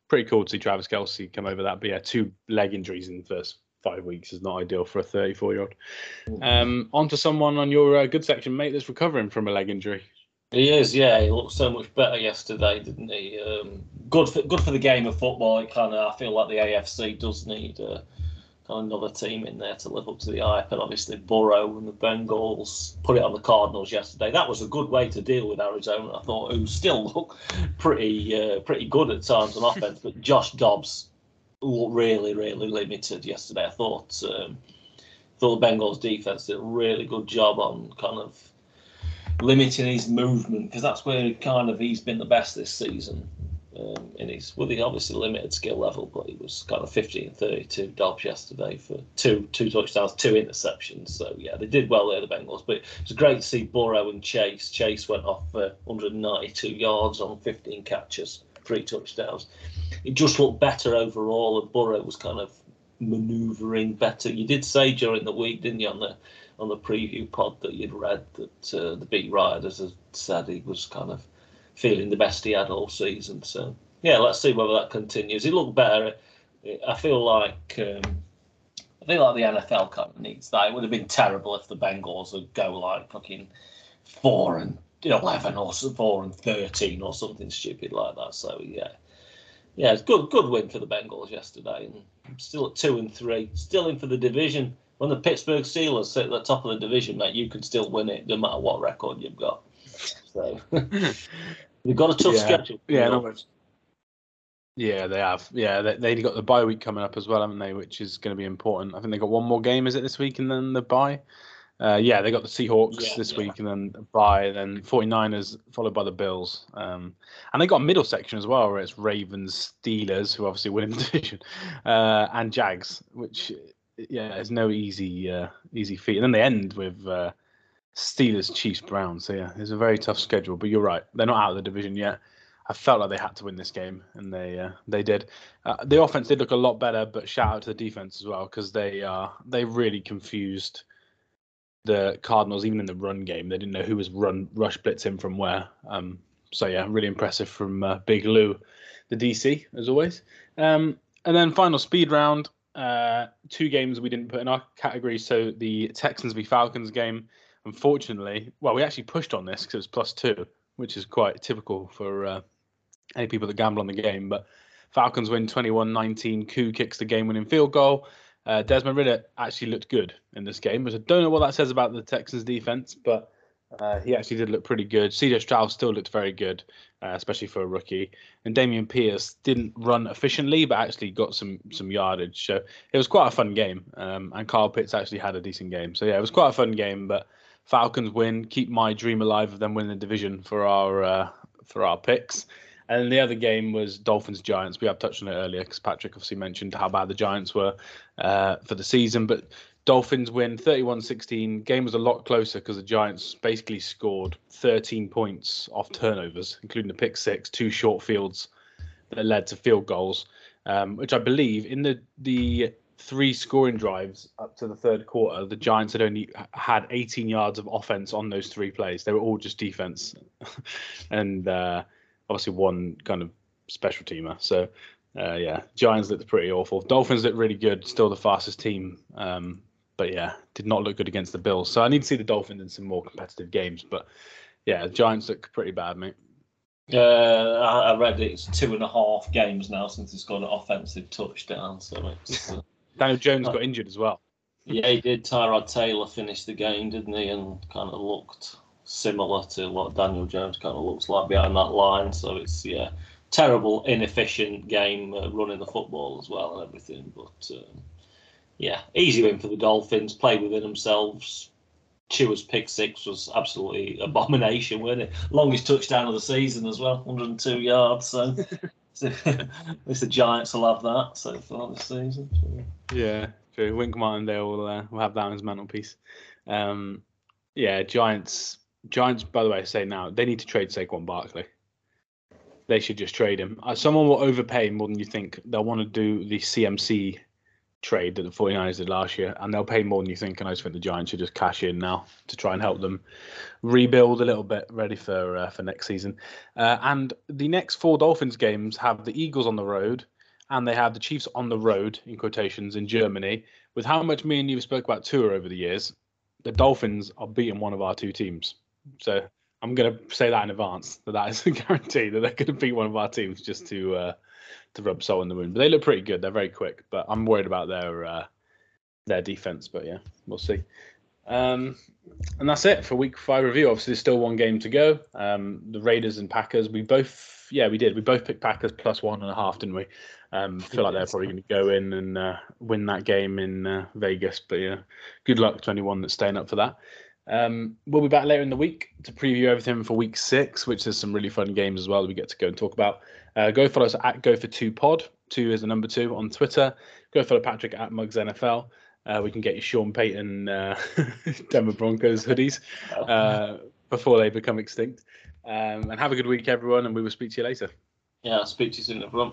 Speaker 1: pretty cool to see Travis Kelce come over that. But yeah, two leg injuries in the first five weeks is not ideal for a 34 year old. Um, on to someone on your uh, good section, mate, that's recovering from a leg injury.
Speaker 2: He is, yeah. He looked so much better yesterday, didn't he? Um, good for good for the game of football. It kind of, I feel like the AFC does need uh, another team in there to live up to the hype. And obviously, Burrow and the Bengals put it on the Cardinals yesterday. That was a good way to deal with Arizona. I thought, who still look pretty uh, pretty good at times on offense, but Josh Dobbs really really limited yesterday. I thought um, thought the Bengals defense did a really good job on kind of limiting his movement because that's where kind of he's been the best this season um, in his with the obviously limited skill level, but he was kind of 15 32 Dobbs yesterday for two two touchdowns, two interceptions. So yeah, they did well there, the Bengals. But it was great to see Burrow and Chase. Chase went off for 192 yards on 15 catches, three touchdowns. It just looked better overall, and Burrow was kind of manoeuvring better. You did say during the week, didn't you, on the on the preview pod that you'd read that uh, the beat riders had said he was kind of feeling the best he had all season. So yeah, let's see whether that continues. He looked better. I feel like um, I feel like the NFL kind of needs that. It would have been terrible if the Bengals would go like fucking four and eleven or four and thirteen or something stupid like that. So yeah. yeah, it's good good win for the Bengals yesterday, and still at two and three, still in for the division. When the Pittsburgh Steelers sit at the top of the division, mate, you can still win it no matter what record you've got. So *laughs* they've got a tough
Speaker 1: Yeah.
Speaker 2: schedule.
Speaker 1: Yeah, no, Yeah, they have. Yeah, they they got the bye week coming up as well, haven't they? Which is going to be important. I think they got one more game. Is it this week and then the bye? Uh, yeah, they got the Seahawks
Speaker 2: Yeah,
Speaker 1: this
Speaker 2: yeah.
Speaker 1: week and then and then 49ers followed by the Bills. Um, and they got a middle section as well, where it's Ravens, Steelers, who obviously win the *laughs* division, uh, and Jags, which yeah, is no easy uh, easy feat. And then they end with uh, Steelers, Chiefs, Browns. So yeah, it's a very tough schedule. But you're right, they're not out of the division yet. I felt like they had to win this game, and they uh, they did. Uh, the offense did look a lot better, but shout out to the defense as well because they uh, they really confused the Cardinals even in the run game. They didn't know who was run rush blitzing from where. Um, so yeah, really impressive from uh, Big Lou, the DC as always. Um, and then final speed round. Uh, two games we didn't put in our category. So the Texans v Falcons game. Unfortunately, well, we actually pushed on this because it was plus two, which is quite typical for uh, any people that gamble on the game. But Falcons win 21 19. Koo kicks the game winning field goal. Uh, Desmond Ridder actually looked good in this game, which I don't know what that says about the Texans defense, but uh, he actually did look pretty good. CJ Stroud still looked very good, uh, especially for a rookie. And Dameon Pierce didn't run efficiently, but actually got some some yardage. So it was quite a fun game. Um, and Kyle Pitts actually had a decent game. So yeah, it was quite a fun game. But Falcons win, keep my dream alive of them winning the division for our uh, for our picks. And the other game was Dolphins Giants. We have touched on it earlier because Patrick obviously mentioned how bad the Giants were uh, for the season. But Dolphins win 31 16. Game was a lot closer because the Giants basically scored 13 points off turnovers, including the pick six, two short fields that led to field goals, um, which I believe in the, the three scoring drives up to the third quarter, the Giants had only had 18 yards of offense on those three plays. They were all just defense. *laughs* and, uh, obviously one kind of special teamer. So uh, yeah, Giants looked pretty awful. Dolphins looked really good, still the fastest team. Um, but yeah, did not look good against the Bills. So I need to see the Dolphins in some more competitive games. But yeah, Giants look pretty bad, mate.
Speaker 2: Uh, I, read it's two and a half games now since he's got an offensive touchdown. So it's, uh, *laughs*
Speaker 1: Daniel Jones got injured as well.
Speaker 2: yeah, he did. Tyrod Taylor finished the game, didn't he? And kind of looked similar to what Daniel Jones kind of looks like behind that line. So it's yeah, terrible, inefficient game uh, running the football as well and everything. But um, yeah, easy win for the Dolphins. Play within themselves. Tua's pick six was absolutely abomination, wasn't it? Longest touchdown of the season as well, 102 yards. So, *laughs* at least the Giants will have that so far this season.
Speaker 1: Yeah, true. Wink Martindale will uh, will have that on his mantelpiece. Um, yeah, Giants. Giants, by the way, I say now they need to trade Saquon Barkley. They should just trade him. Uh, someone will overpay more than you think. They'll want to do the CMC trade that the 49ers did last year, and they'll pay more than you think. And I just think the Giants should just cash in now to try and help them rebuild a little bit, ready for uh, for next season. Uh, and the next four Dolphins games have the Eagles on the road, and they have the Chiefs on the road in quotations in Germany. With how much me and you spoke about tour over the years, the Dolphins are beating one of our two teams. So I'm going to say that in advance that that is a *laughs* guarantee that they're going to beat one of our teams just to uh, to rub salt in the wound. But they look pretty good. They're very quick, but I'm worried about their uh, their defense. But yeah, we'll see. Um, and that's it for week five review. Obviously, there's still one game to go. Um, the Raiders and Packers. We both, yeah, we did. We both picked Packers plus one and a half, didn't we? Um, feel like they're probably going to go in and uh, win that game in uh, Vegas. But yeah, good luck to anyone that's staying up for that. Um, we'll be back later in the week to preview everything for week six, which is some really fun games as well that we get to go and talk about. Uh, go follow us at Go for Two Pod. Two is the number two on Twitter. Go follow Patrick at Mugs NFL. Uh, we can get you Sean Payton uh, *laughs* Denver Broncos hoodies *laughs* uh, before they become extinct. Um, and have a good week, everyone, and we will speak to you later.
Speaker 2: Yeah, I'll speak to you soon, everyone.